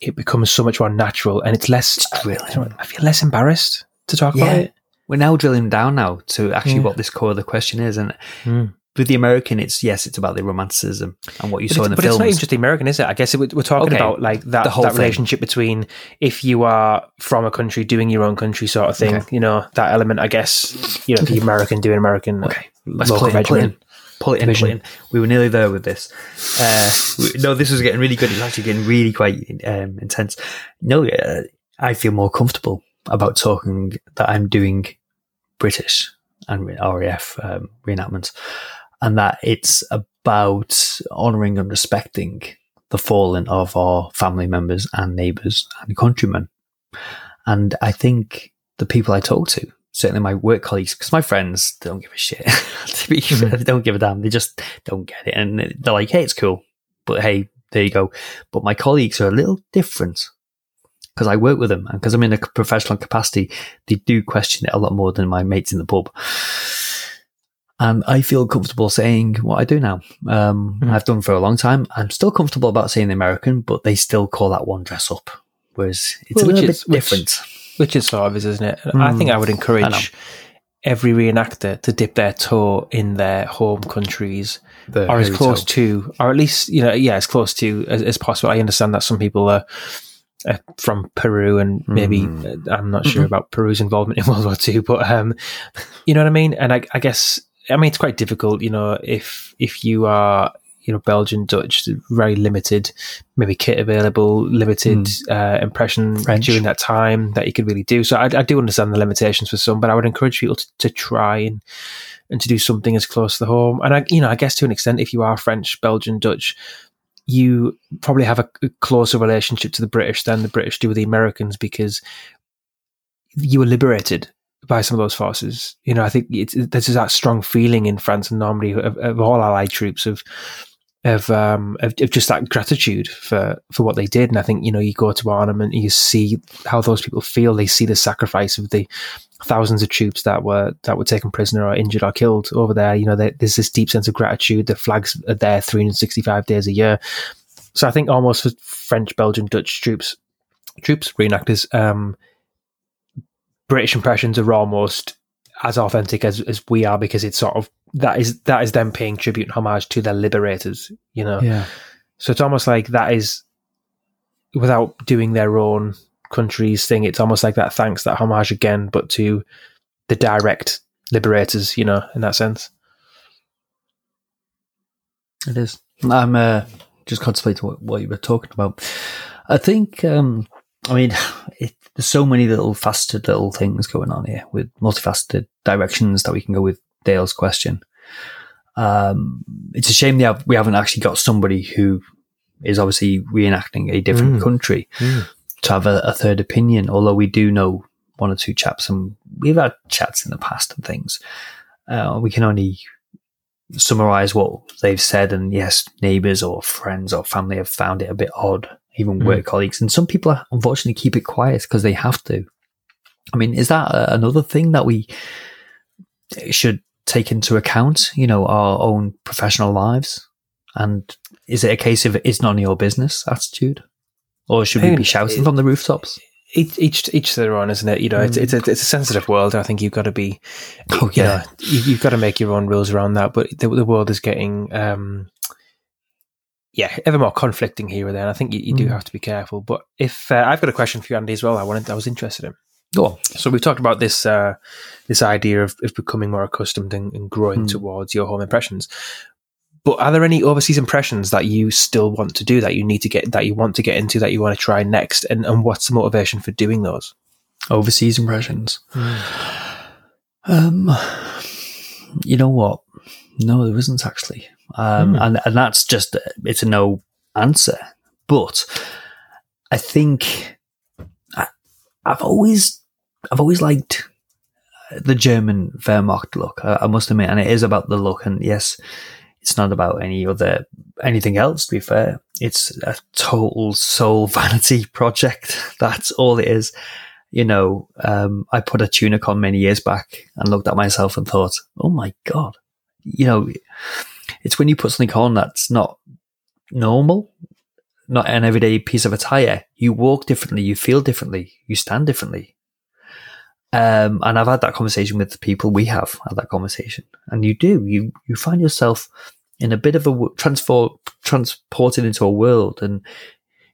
Speaker 1: it becomes so much more natural, and it's less. Really, I feel less embarrassed to talk yeah. about it.
Speaker 2: We're now drilling down now to actually yeah. what this core of the question is, and mm with the American, it's yes, it's about the romanticism and what you but saw in the
Speaker 1: but
Speaker 2: films.
Speaker 1: But it's not even just the American, is it? I guess it, we're talking okay. about like that, that relationship between if you are from a country doing your own country sort of thing. Okay. You know that element. I guess you know the American doing American. Okay, let's in, pull it in.
Speaker 2: Pull it in, pull it in. We were nearly there with this. Uh, we, no, this was getting really good. It's actually getting really quite um, intense. No, uh, I feel more comfortable about talking that I'm doing British and RAF um, reenactments and that it's about honouring and respecting the fallen of our family members and neighbours and countrymen. And I think the people I talk to, certainly my work colleagues, because my friends don't give a shit. [LAUGHS] to be fair, they don't give a damn. They just don't get it. And they're like, hey, it's cool. But hey, there you go. But my colleagues are a little different because I work with them and because I'm in a professional capacity, they do question it a lot more than my mates in the pub. And I feel comfortable saying what I do now. Um, mm. I've done for a long time. I'm still comfortable about saying the American, but they still call that one dress up. Whereas it's well, a little bit different.
Speaker 1: Which, which is sort of is, isn't it? Mm. I think I would encourage every reenactor to dip their toe in their home countries the or as close toe. to, or at least, you know, yeah, as close to as, as possible. I understand that some people are, uh, from Peru, and maybe mm. I'm not sure mm-hmm. about Peru's involvement [LAUGHS] in World War II, but um, you know what I mean. And I, I, guess I mean, it's quite difficult, you know, if if you are, you know, Belgian, Dutch, very limited, maybe kit available, limited mm. uh, impression French. during that time that you could really do. So I, I, do understand the limitations for some, but I would encourage people to, to try and and to do something as close to home. And I, you know, I guess to an extent, if you are French, Belgian, Dutch, you probably have a, closer relationship to the British than the British do with the Americans because you were liberated by some of those forces. You know, I think it's, there's that strong feeling in France and Normandy of, of all Allied troops of of, um, of, of just that gratitude for for what they did. And I think you know you go to Arnhem and you see how those people feel. They see the sacrifice of the thousands of troops that were that were taken prisoner or injured or killed over there. You know, there's this deep sense of gratitude. The flags are there 365 days a year. So I think almost for French, Belgian, Dutch troops, troops reenactors, um, British impressions are almost as authentic as, as we are because it's sort of that is that is them paying tribute and homage to their liberators, you know.
Speaker 2: Yeah.
Speaker 1: So it's almost like that is without doing their own country's thing, it's almost like that thanks, that homage again, but to the direct liberators, you know, in that sense.
Speaker 2: It is. I'm uh, just contemplating what, what you were talking about. I think um, I mean, [SIGHS] it, there's so many little faceted little things going on here with multifaceted directions that we can go with Dale's question. Um, it's a shame that we haven't actually got somebody who is obviously reenacting a different mm. country mm. to have a, a, third opinion. Although we do know one or two chaps, and we've had chats in the past and things. Uh, we can only summarize what they've said, and yes, neighbors or friends or family have found it a bit odd even mm. work colleagues. And some people unfortunately keep it quiet because they have to. I mean, is that another thing that we should take into account, you know, our own professional lives? And is it a case of it's none of your business attitude? Or should we be shouting from the rooftops?
Speaker 1: Each, each, each to their own, isn't it? You know, mm. it's, it's a, it's a sensitive world. I think you've got to be, oh, yeah, you know, have got to make your own rules around that. But the, the world is getting, um, yeah, ever more conflicting here and there. And I think you, you mm. do have to be careful. But if uh, I've got a question for you, Andy, as well, I wanted, I was interested in.
Speaker 2: Go on.
Speaker 1: So we've talked about this uh, this idea of, of becoming more accustomed and, and growing mm. towards your home impressions. But are there any overseas impressions that you still want to do that you need to get that you want to get into that you want to try next? And and what's the motivation for doing those?
Speaker 2: Overseas impressions. Mm. Um, you know what? No, there isn't actually, um, mm. and and that's just it's a no answer. But I think I, I've always I've always liked the German Wehrmacht look. I, I must admit, and it is about the look. And yes, it's not about any other anything else. To be fair, it's a total soul [LAUGHS] vanity project. That's all it is. You know, um, I put a tunic on many years back and looked at myself and thought, "Oh my god!" You know, it's when you put something on that's not normal, not an everyday piece of attire. You walk differently, you feel differently, you stand differently. Um, and I've had that conversation with the people we have had that conversation, and you do you you find yourself in a bit of a transfer transported into a world, and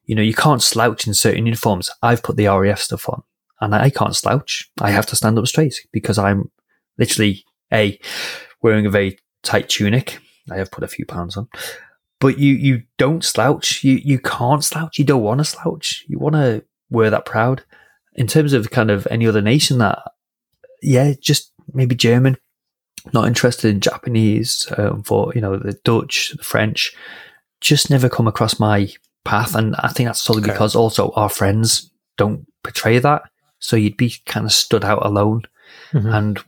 Speaker 2: you know you can't slouch in certain uniforms. I've put the RAF stuff on, and I can't slouch. I have to stand up straight because I'm literally a wearing a very tight tunic. I have put a few pounds on, but you you don't slouch. You you can't slouch. You don't want to slouch. You want to wear that proud in terms of kind of any other nation that, yeah, just maybe German, not interested in Japanese, um, for, you know, the Dutch, the French, just never come across my path. And I think that's solely okay. because also our friends don't portray that. So you'd be kind of stood out alone. Mm-hmm. And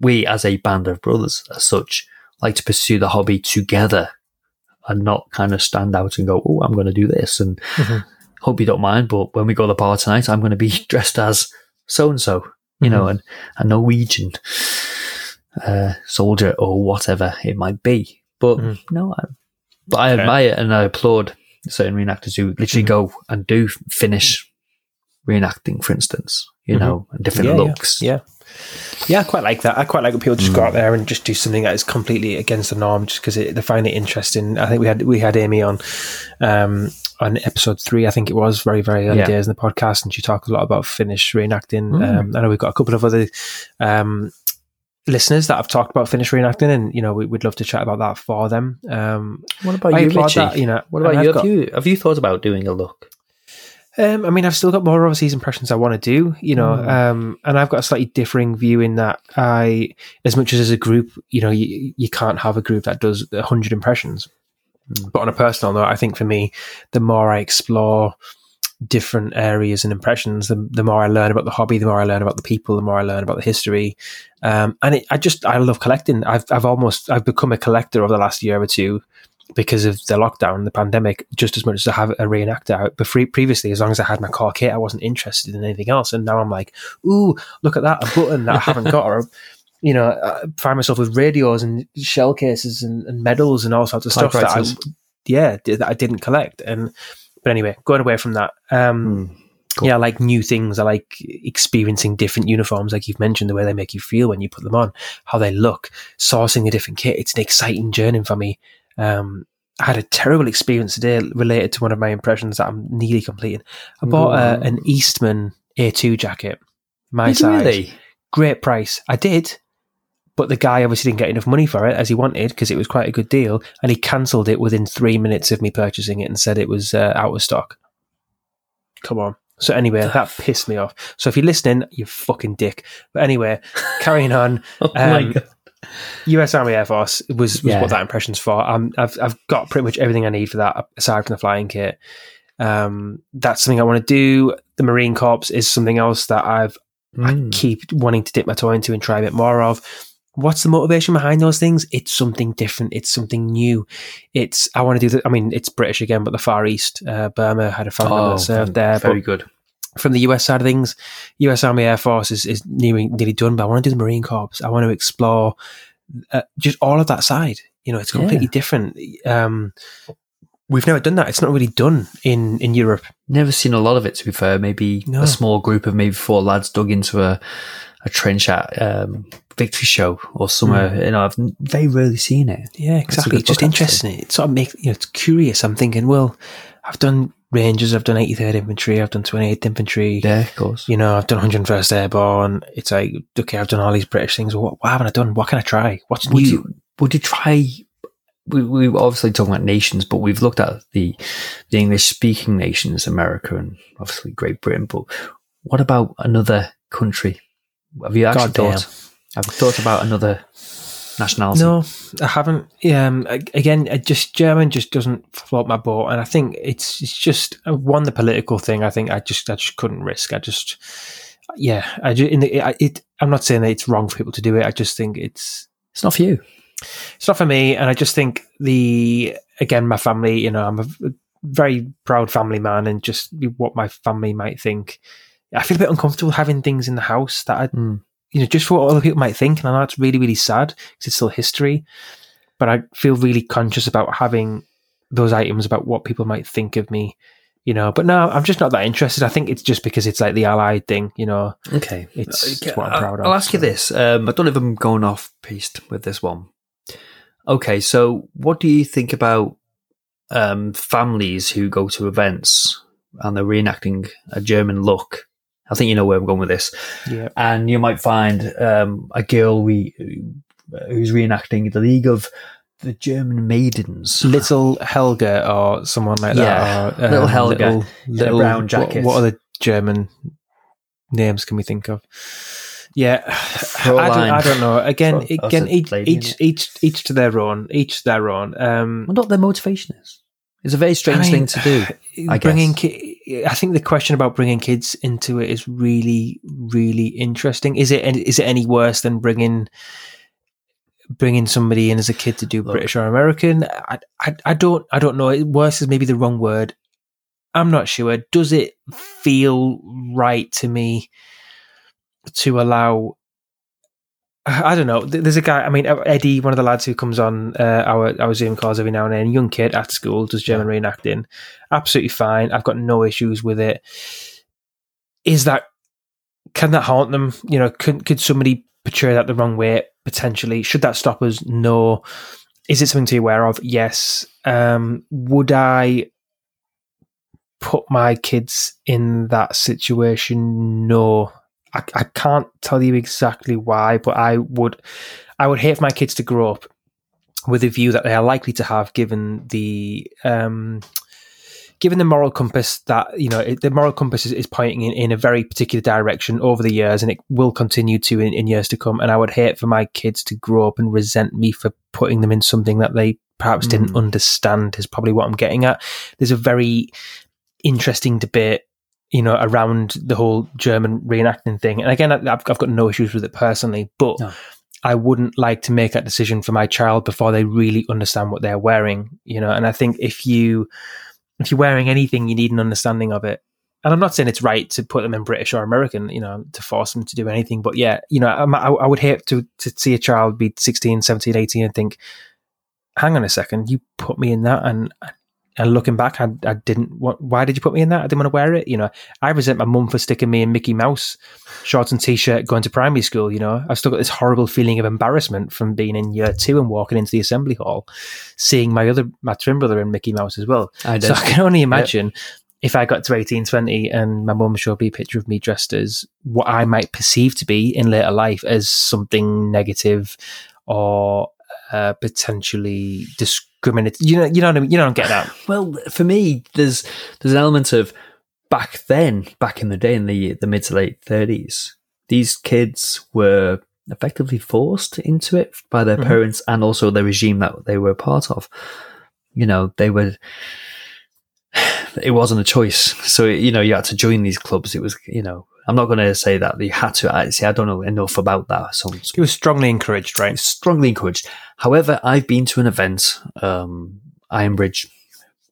Speaker 2: we, as a band of brothers, as such, like to pursue the hobby together and not kind of stand out and go, oh, I'm going to do this. And mm-hmm hope you don't mind, but when we go to the bar tonight, I'm going to be [LAUGHS] dressed as so and so, you know, and a Norwegian uh, soldier or whatever it might be. But mm. no, I, but I admire and I applaud certain reenactors who literally mm-hmm. go and do Finnish reenacting, for instance, you mm-hmm. know, different
Speaker 1: yeah,
Speaker 2: looks.
Speaker 1: Yeah. yeah. Yeah, I quite like that. I quite like when people just mm. go out there and just do something that is completely against the norm, just because they find it interesting. I think we had we had Amy on um, on episode three, I think it was very, very early yeah. days in the podcast, and she talked a lot about Finnish reenacting. Mm. Um, I know we've got a couple of other um, listeners that have talked about Finnish reenacting, and you know we, would love to chat about that for them. Um,
Speaker 2: what about you, Richie? That, you know, what about you? Have got, you have you thought about doing a look?
Speaker 1: Um, I mean, I've still got more overseas impressions I want to do, you know, mm. um, and I've got a slightly differing view in that I, as much as as a group, you know, you, you can't have a group that does 100 impressions. Mm. But on a personal note, I think for me, the more I explore different areas and impressions, the, the more I learn about the hobby, the more I learn about the people, the more I learn about the history. Um, and it, I just, I love collecting. I've, I've almost, I've become a collector over the last year or two because of the lockdown, the pandemic, just as much as I have a reenactor out. But free, previously, as long as I had my core kit, I wasn't interested in anything else. And now I'm like, ooh, look at that, a button that I haven't got, or you know, I find myself with radios and shell cases and, and medals and all sorts of stuff that I, yeah, that I didn't collect. And but anyway, going away from that, um, mm, cool. yeah, I like new things. I like experiencing different uniforms, like you've mentioned, the way they make you feel when you put them on, how they look, sourcing a different kit. It's an exciting journey for me. Um, I had a terrible experience today related to one of my impressions that I'm nearly completing. I bought uh, an Eastman A2 jacket, my did size. Really? Great price. I did, but the guy obviously didn't get enough money for it as he wanted because it was quite a good deal, and he cancelled it within three minutes of me purchasing it and said it was uh, out of stock. Come on. So anyway, that pissed me off. So if you're listening, you fucking dick. But anyway, carrying on. [LAUGHS] oh um, US Army Air Force was, was yeah. what that impression's for. Um, I've I've got pretty much everything I need for that aside from the flying kit. Um, that's something I want to do. The Marine Corps is something else that I've mm. I keep wanting to dip my toe into and try a bit more of what's the motivation behind those things? It's something different. It's something new. It's I want to do that. I mean, it's British again, but the Far East, uh, Burma had a family oh, that served there.
Speaker 2: Very good.
Speaker 1: From the US side of things, US Army Air Force is, is nearly, nearly done, but I want to do the Marine Corps. I want to explore uh, just all of that side. You know, it's completely
Speaker 2: Yeah.
Speaker 1: different. Um, we've never done that. It's not really done in, in Europe.
Speaker 2: Never seen a lot of it, to be fair. Maybe
Speaker 1: No.
Speaker 2: a small group of maybe four lads dug into a, a trench at um, Victory Show or somewhere. You know, I've very rarely seen it.
Speaker 1: Yeah, exactly. It's just interesting. It sort of makes you know, it's curious. I'm thinking, well, I've done Rangers, I've done 83rd Infantry, I've done 28th Infantry.
Speaker 2: Yeah, of course.
Speaker 1: You know, I've done 101st Airborne. It's like, okay, I've done all these British things. What, what haven't I done? What can I try? What's
Speaker 2: Would
Speaker 1: new?
Speaker 2: you, would you try? We, we were obviously talking about nations, but we've looked at the the English speaking nations, America and obviously Great Britain. But what about another country? Have you actually
Speaker 1: Goddamn.
Speaker 2: thought? Have you thought about another nationality?
Speaker 1: No, I haven't. Um, again, just German just doesn't float my boat, and I think it's it's just uh, one the political thing. I think I just I just couldn't risk. I just yeah, I just in the, I, it. I'm not saying that it's wrong for people to do it. I just think it's
Speaker 2: it's not for you.
Speaker 1: it's not for me, and I just think the again my family. You know, I'm a very proud family man, and just what my family might think. I feel a bit uncomfortable having things in the house that I
Speaker 2: Mm.
Speaker 1: You know, just for what other people might think. And I know it's really, really sad because it's still history. But I feel really conscious about having those items about what people might think of me, you know. But no, I'm just not that interested. I think it's just because it's like the allied thing, you know.
Speaker 2: Okay,
Speaker 1: It's, it's what I'm
Speaker 2: I'll-
Speaker 1: proud of.
Speaker 2: I'll ask you this. Um, I don't know if I'm going off piste with this one. Okay, so what do you think about um, families who go to events and they're reenacting a German look? I think you know where I'm going with this.
Speaker 1: Yeah.
Speaker 2: And you might find um, a girl we who's reenacting the League of the German Maidens.
Speaker 1: Little Helga or someone like
Speaker 2: Yeah,
Speaker 1: that. Or, [LAUGHS] um,
Speaker 2: Little Helga
Speaker 1: Little, little
Speaker 2: brown
Speaker 1: what-
Speaker 2: jacket.
Speaker 1: What, other German names can we think of? Yeah, I don't, I don't know. Again,
Speaker 2: Fro-
Speaker 1: again, each,
Speaker 2: lady,
Speaker 1: each, each, each to their own. Each to their own. Um,
Speaker 2: Well, not their motivation is. It's a very strange
Speaker 1: I
Speaker 2: thing to do. I [SIGHS]
Speaker 1: bringing
Speaker 2: guess.
Speaker 1: ki- I think the question about bringing kids into it is really, really interesting. Is it is it any worse than bringing bringing somebody in as a kid to do
Speaker 2: Look.
Speaker 1: British or American? I, I, I don't I don't know. Worse is maybe the wrong word. I'm not sure. Does it feel right to me to allow? [SIGHS] I don't know. There's a guy. I mean, Eddie, one of the lads who comes on uh, our our Zoom calls every now and then. Young kid at school does German reenacting. Absolutely fine. I've got no issues with it. Is that can that haunt them? You know, could could somebody portray that the wrong way? Potentially. Should that stop us? No. Is it something to be aware of? Yes. Um, would I put my kids in that situation? No. I, I can't tell you exactly why, but I would I would hate for my kids to grow up with a view that they are likely to have given the um, given the moral compass that you know it, the moral compass is, is pointing in, in a very particular direction over the years and it will continue to in, in years to come and i would hate for my kids to grow up and resent me for putting them in something that they perhaps didn't
Speaker 2: Mm.
Speaker 1: understand is probably what i'm getting at there's a very interesting debate you know around the whole german reenacting thing and again i've, I've got no issues with it personally but
Speaker 2: No.
Speaker 1: I wouldn't like to make that decision for my child before they really understand what they're wearing, you know. And I think if you if you're wearing anything, you need an understanding of it. And I'm not saying it's right to put them in British or American, you know, to force them to do anything. But yeah, you know, I, I would hate to to see a child be 16, 17, 18 and think, hang on a second, you put me in that and and looking back, I, I didn't. What, why did you put me in that? I didn't want to wear it. You know, I resent my mum for sticking me in Mickey Mouse shorts and t-shirt going to primary school. You know, I've still got this horrible feeling of embarrassment from being in year two and walking into the assembly hall, seeing my other my twin brother in Mickey Mouse as well.
Speaker 2: I
Speaker 1: So. I can only imagine if I got to 18, 20 and my mum showed me a picture of me dressed as what I might perceive to be in later life as something negative or uh, potentially discriminatory. You know, you know what I mean? You know what I'm getting at. [SIGHS]
Speaker 2: Well, for me, there's there's an element of back then, back in the day, in the the mid to late thirties, these kids were effectively forced into it by their
Speaker 1: Mhm.
Speaker 2: parents and also the regime that they were part of. You know, they were. It wasn't a choice, so you know you had to join these clubs. It was, you know, I'm not going to say that you had to. I see. I don't know enough about that. So
Speaker 1: It was strongly encouraged, right?
Speaker 2: strongly encouraged. However, I've been to an event, um, Ironbridge,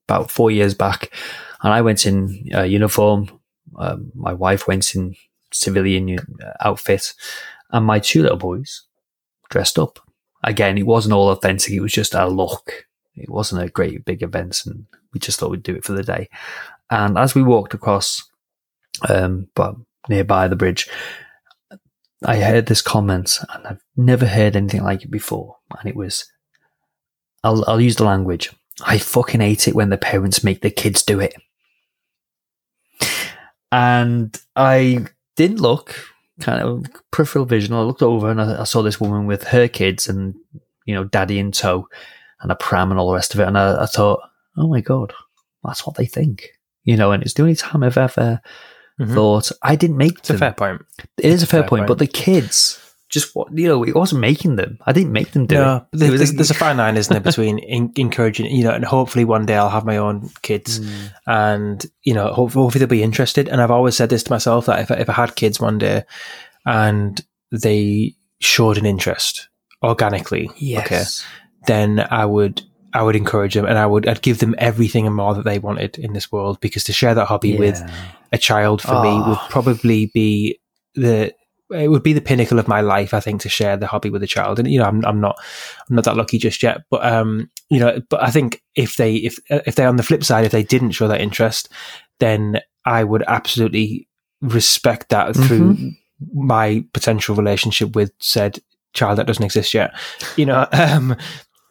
Speaker 2: about four years back, and I went in uh, uniform, um, my wife went in civilian uh, outfit, and my two little boys dressed up. Again, it wasn't all authentic; it was just a look. It wasn't a great big event, and we just thought we'd do it for the day. And as we walked across, um, but nearby the bridge, I heard this comment, and I've never heard anything like it before. And it was, I'll, I'll use the language. I fucking hate it when the parents make the kids do it. And I didn't look, kind of peripheral vision. I looked over and I, I saw this woman with her kids and, you know, daddy in tow and a pram and all the rest of it. And I, I thought, oh my God, that's what they think. You know, and it's the only time I've ever
Speaker 1: Mhm.
Speaker 2: thought I didn't make
Speaker 1: It's a fair point.
Speaker 2: It is a fair,
Speaker 1: fair
Speaker 2: point,
Speaker 1: point.
Speaker 2: but the kids just what you know, it wasn't making them. I didn't make them do
Speaker 1: No,
Speaker 2: it.
Speaker 1: there's, there's, there's a fine line, isn't there, between [LAUGHS] in, encouraging, you know, and hopefully one day I'll have my own kids,
Speaker 2: Mm.
Speaker 1: and you know, hopefully, hopefully they'll be interested. And I've always said this to myself that if I, if I had kids one day, and they showed an interest organically,
Speaker 2: yes.
Speaker 1: okay, then I would I would encourage them, and I would I'd give them everything and more that they wanted in this world because to share that hobby with a child for me
Speaker 2: Oh.
Speaker 1: would probably be the it would be the pinnacle of my life, I think, to share the hobby with a child. And you know, I'm, I'm not I'm not that lucky just yet, but um, you know, but I think if they if if they on the flip side, if they didn't show that interest, then I would absolutely respect that through my potential relationship with said child that doesn't exist yet. You know, [LAUGHS] um,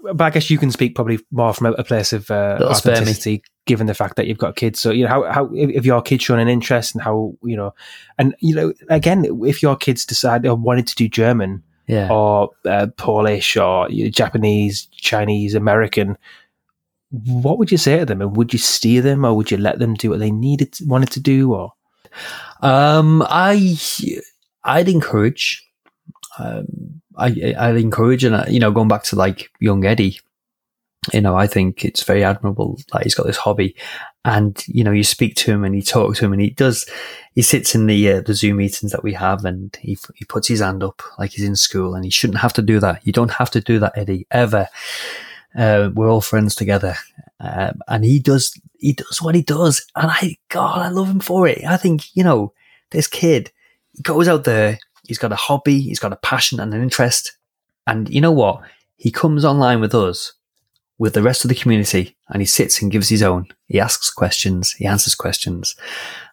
Speaker 1: but I guess you can speak probably more from a, a place of uh,
Speaker 2: Little spare me.
Speaker 1: authenticity, given the fact that you've got kids. So you know how how if, your kid's shown an interest and how you know, and you know again, if your kids decide or wanted to do German
Speaker 2: Yeah.
Speaker 1: or uh, Polish or you know, Japanese, Chinese, American. What would you say to them, and would you steer them, or would you let them do what they needed, wanted to do, or
Speaker 2: Um, I, I'd encourage, um, I, I'd encourage, and uh, you know, going back to like young Eddie, you know, I think it's very admirable that he's got this hobby, and you know, you speak to him and you talk to him, and he does, he sits in the uh, the Zoom meetings that we have, and he he puts his hand up like he's in school, and he shouldn't have to do that. You don't have to do that, Eddie, ever. Uh, we're all friends together, um, and he does he does what he does, and I God, I love him for it. I think you know this kid goes out there, he's got a hobby, he's got a passion and an interest, and you know what? He comes online with us, with the rest of the community, and he sits and gives his own. He asks questions, he answers questions,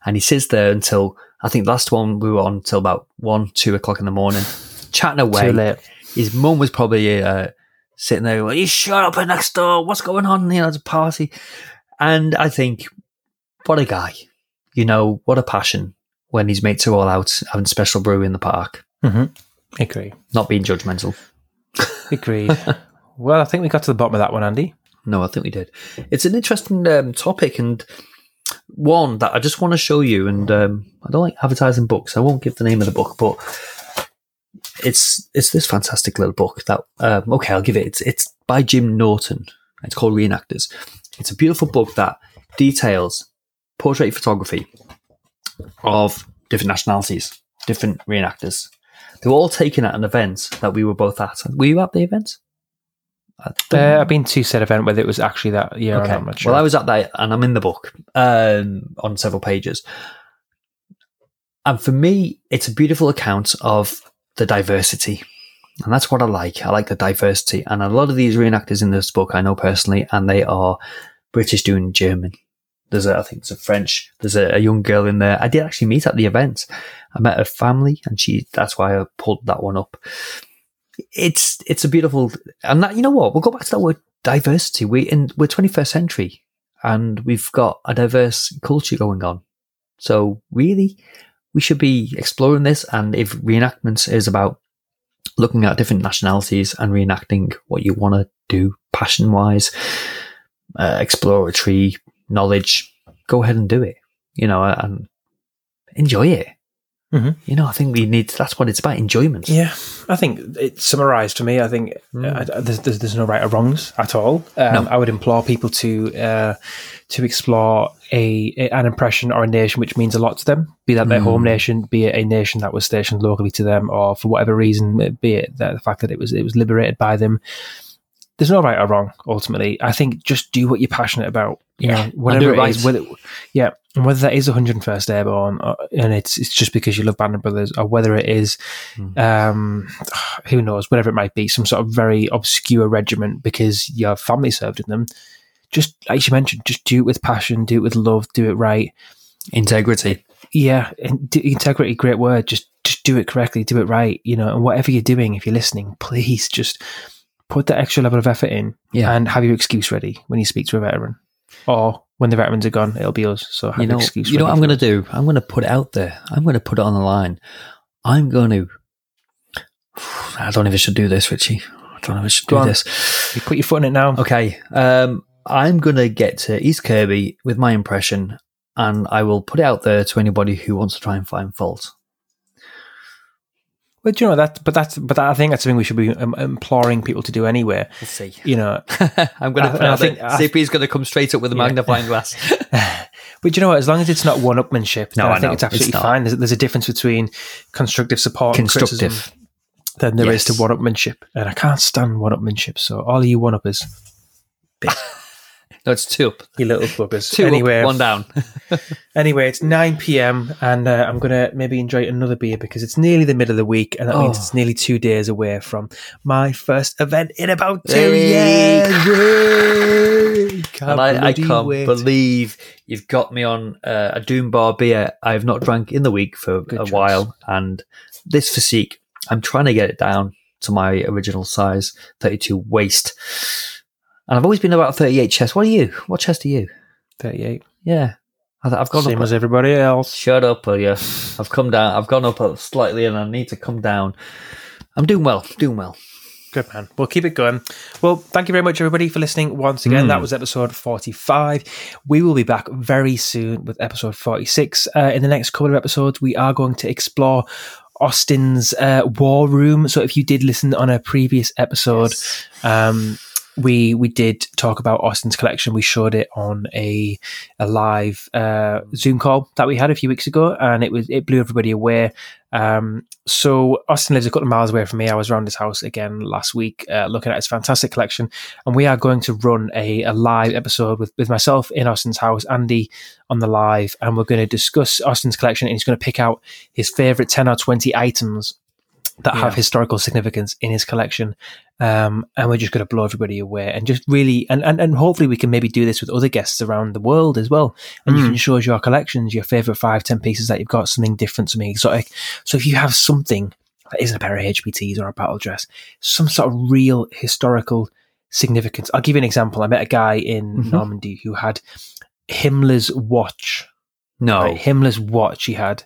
Speaker 2: and he sits there until I think last one we were on until about one, two o'clock in the morning, [SIGHS] chatting away.
Speaker 1: too late?
Speaker 2: His mum was probably uh, sitting there, like, you shut up next door. What's going on? You know, it's a party. And I think, what a guy. You know, what a passion when his mates are all out having special brew in the park,
Speaker 1: Mm-hmm. Agree.
Speaker 2: not being judgmental. [LAUGHS]
Speaker 1: Agreed. well, I think we got to the bottom of that one, Andy.
Speaker 2: No, I think we did. It's an interesting um, topic and one that I just want to show you. And um, I don't like advertising books. I won't give the name of the book, but it's it's this fantastic little book that um, okay, I'll give it. It's it's by Jim Norton. It's called Reenactors. It's a beautiful book that details portrait photography of different nationalities, different reenactors. They were all taken at an event that we were both at. Were you at the event?
Speaker 1: Uh, I've been to said event whether it was actually that year not. I'm not sure.
Speaker 2: well, I was at that, and I'm in the book um, on several pages. And for me, it's a beautiful account of the diversity. And that's what I like. I like the diversity. And a lot of these reenactors in this book I know personally, and they are British doing German. There's a, I think there's a French, there's a, a young girl in there. I did actually meet at the event. I met her family and she, that's why I pulled that one up. It's, it's a beautiful, and that, you know what? We'll go back to that word diversity. We, in, we're 21st century and we've got a diverse culture going on. So really, we should be exploring this. And if reenactments is about looking at different nationalities and reenacting what you want to do passion wise, uh, exploratory knowledge, go ahead and do it, you know, and enjoy it.
Speaker 1: Mhm.
Speaker 2: You know, I think we need, that's what it's about enjoyment.
Speaker 1: Yeah, I think it's summarised for me. I think uh, there's, there's there's no right or wrongs at all. Um,
Speaker 2: No.
Speaker 1: I would implore people to uh, to explore a, a- an impression or a nation which means a lot to them, be that their
Speaker 2: Mm.
Speaker 1: home nation, be it a nation that was stationed locally to them, or for whatever reason, be it the, the fact that it was it was liberated by them. There's no right or wrong. Ultimately, I think just do what you're passionate about, You
Speaker 2: Yeah,
Speaker 1: know, whatever
Speaker 2: it
Speaker 1: it is,
Speaker 2: right.
Speaker 1: whether yeah, and whether that is 101st Airborne, or, and it's it's just because you love Band of Brothers, or whether it is,
Speaker 2: Hmm.
Speaker 1: um, [SIGHS] who knows, whatever it might be, some sort of very obscure regiment because your family served in them. Just like you mentioned, just do it with passion, do it with love, do it right.
Speaker 2: Integrity.
Speaker 1: Yeah, do, integrity, great word. Just just do it correctly, do it right. You know, and whatever you're doing, if you're listening, [LAUGHS] please just put that extra level of effort in
Speaker 2: Yeah.
Speaker 1: and have your excuse ready when you speak to a veteran, or when the veterans are gone, it'll be us. So have
Speaker 2: you know,
Speaker 1: excuse.
Speaker 2: you know what I'm going to do? I'm going to put it out there. I'm going to put it on the line. I'm going to. I don't know if I should do this, Richie. I don't know if I should
Speaker 1: Go
Speaker 2: do
Speaker 1: on.
Speaker 2: this.
Speaker 1: You put your foot in it now.
Speaker 2: Okay. Um, I'm going to get to East Kirby with my impression, and I will put it out there to anybody who wants to try and find fault.
Speaker 1: Do you know that? But that's but that, I think that's something we should be um, imploring people to do anyway.
Speaker 2: We'll see.
Speaker 1: You know, [LAUGHS]
Speaker 2: I'm going to
Speaker 1: I think-. I-
Speaker 2: See if he's going to come straight up with a
Speaker 1: Yeah.
Speaker 2: magnifying glass. [LAUGHS]
Speaker 1: but you know what? As long as it's not one-upmanship,
Speaker 2: No,
Speaker 1: I,
Speaker 2: I
Speaker 1: think it's absolutely
Speaker 2: It's
Speaker 1: fine. There's, there's a difference between constructive support and
Speaker 2: Constructive.
Speaker 1: criticism than there is
Speaker 2: Yes.
Speaker 1: to one-upmanship, and I can't stand one-upmanship. So all of you one-uppers, [LAUGHS]
Speaker 2: No, it's two up.
Speaker 1: you little fuckers. [LAUGHS]
Speaker 2: Two
Speaker 1: anyway,
Speaker 2: up, one down. [LAUGHS]
Speaker 1: Anyway, it's 9 p.m. and uh, I'm going to maybe enjoy another beer because it's nearly the middle of the week and that means
Speaker 2: Oh.
Speaker 1: it's nearly two days away from my first event in about two
Speaker 2: Hey.
Speaker 1: years. [LAUGHS] Yay! Can't
Speaker 2: and I, I can't
Speaker 1: wait.
Speaker 2: believe you've got me on uh, a Doom Bar beer I've not drank in the week for
Speaker 1: Good
Speaker 2: a
Speaker 1: choice.
Speaker 2: while. And this physique, I'm trying to get it down to my original size, 32 waist. And I've always been about 38 chest. What are you? What chest are you?
Speaker 1: 38.
Speaker 2: Yeah. I- I've gone
Speaker 1: Same
Speaker 2: up.
Speaker 1: as everybody else.
Speaker 2: Shut up, will you? I've come down. I've gone up slightly and I need to come down. I'm doing well. Doing well.
Speaker 1: Good man. We'll keep it going. Well, thank you very much, everybody, for listening once again.
Speaker 2: Mm.
Speaker 1: That was episode 45. We will be back very soon with episode 46. Uh, in the next couple of episodes, we are going to explore Austin's uh, War Room. So if you did listen on a previous episode, um, we we did talk about Austin's collection. We showed it on a a live uh, Zoom call that we had a few weeks ago, and it was it blew everybody away. Um, so Austin lives a couple of miles away from me. I was around his house again last week, uh, looking at his fantastic collection, and we are going to run a, a live episode with with myself in Austin's house, Andy on the live, and we're going to discuss Austin's collection, and he's going to pick out his favorite ten or twenty items that have historical significance in his collection. Um, and we're just going to blow everybody away and just really, and, and, and hopefully we can maybe do this with other guests around the world as well. And you
Speaker 2: Mm.
Speaker 1: can show us your collections, your favorite five, ten pieces that you've got, something different, something exotic. So if you have something that isn't a pair of HBTs or a battle dress, some sort of real historical significance. I'll give you an example. I met a guy in
Speaker 2: Mhm.
Speaker 1: Normandy who had Himmler's watch
Speaker 2: No.
Speaker 1: Right, Himmler's watch he had,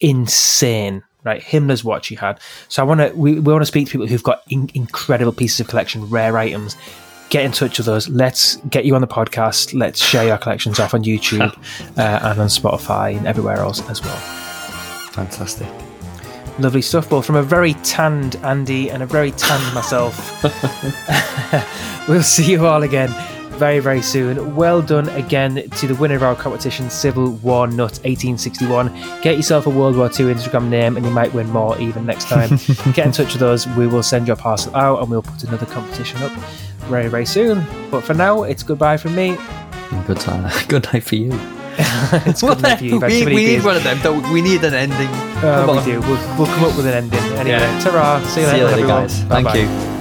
Speaker 1: insane. Right, Himmler's watch he had. So I want to we, we want to speak to people who've got in, incredible pieces of collection, rare items. Get in touch with us. Let's get you on the podcast. Let's share your collections off on YouTube [LAUGHS] uh, and on Spotify and everywhere else as well.
Speaker 2: Fantastic.
Speaker 1: Lovely stuff. Well, from a very tanned Andy and a very tanned myself, [LAUGHS] [LAUGHS] we'll see you all again very, very soon. Well done again to the winner of our competition, Civil War Nut 1861. Get yourself a World War II Instagram name and you might win more even next time. [LAUGHS] Get in touch with us. We will send your parcel out and we'll put another competition up very, very soon. But for now, it's goodbye from me.
Speaker 2: Good time. [LAUGHS] Good night for you. [LAUGHS]
Speaker 1: it's good night for you.
Speaker 2: We, we need one of them. Don't we? we need an ending.
Speaker 1: Uh, we
Speaker 2: on.
Speaker 1: do. We'll, we'll come up with an ending. Anyway,
Speaker 2: Yeah.
Speaker 1: ta-ra. See you
Speaker 2: See
Speaker 1: later,
Speaker 2: you later, guys.
Speaker 1: Bye-bye.
Speaker 2: Thank you.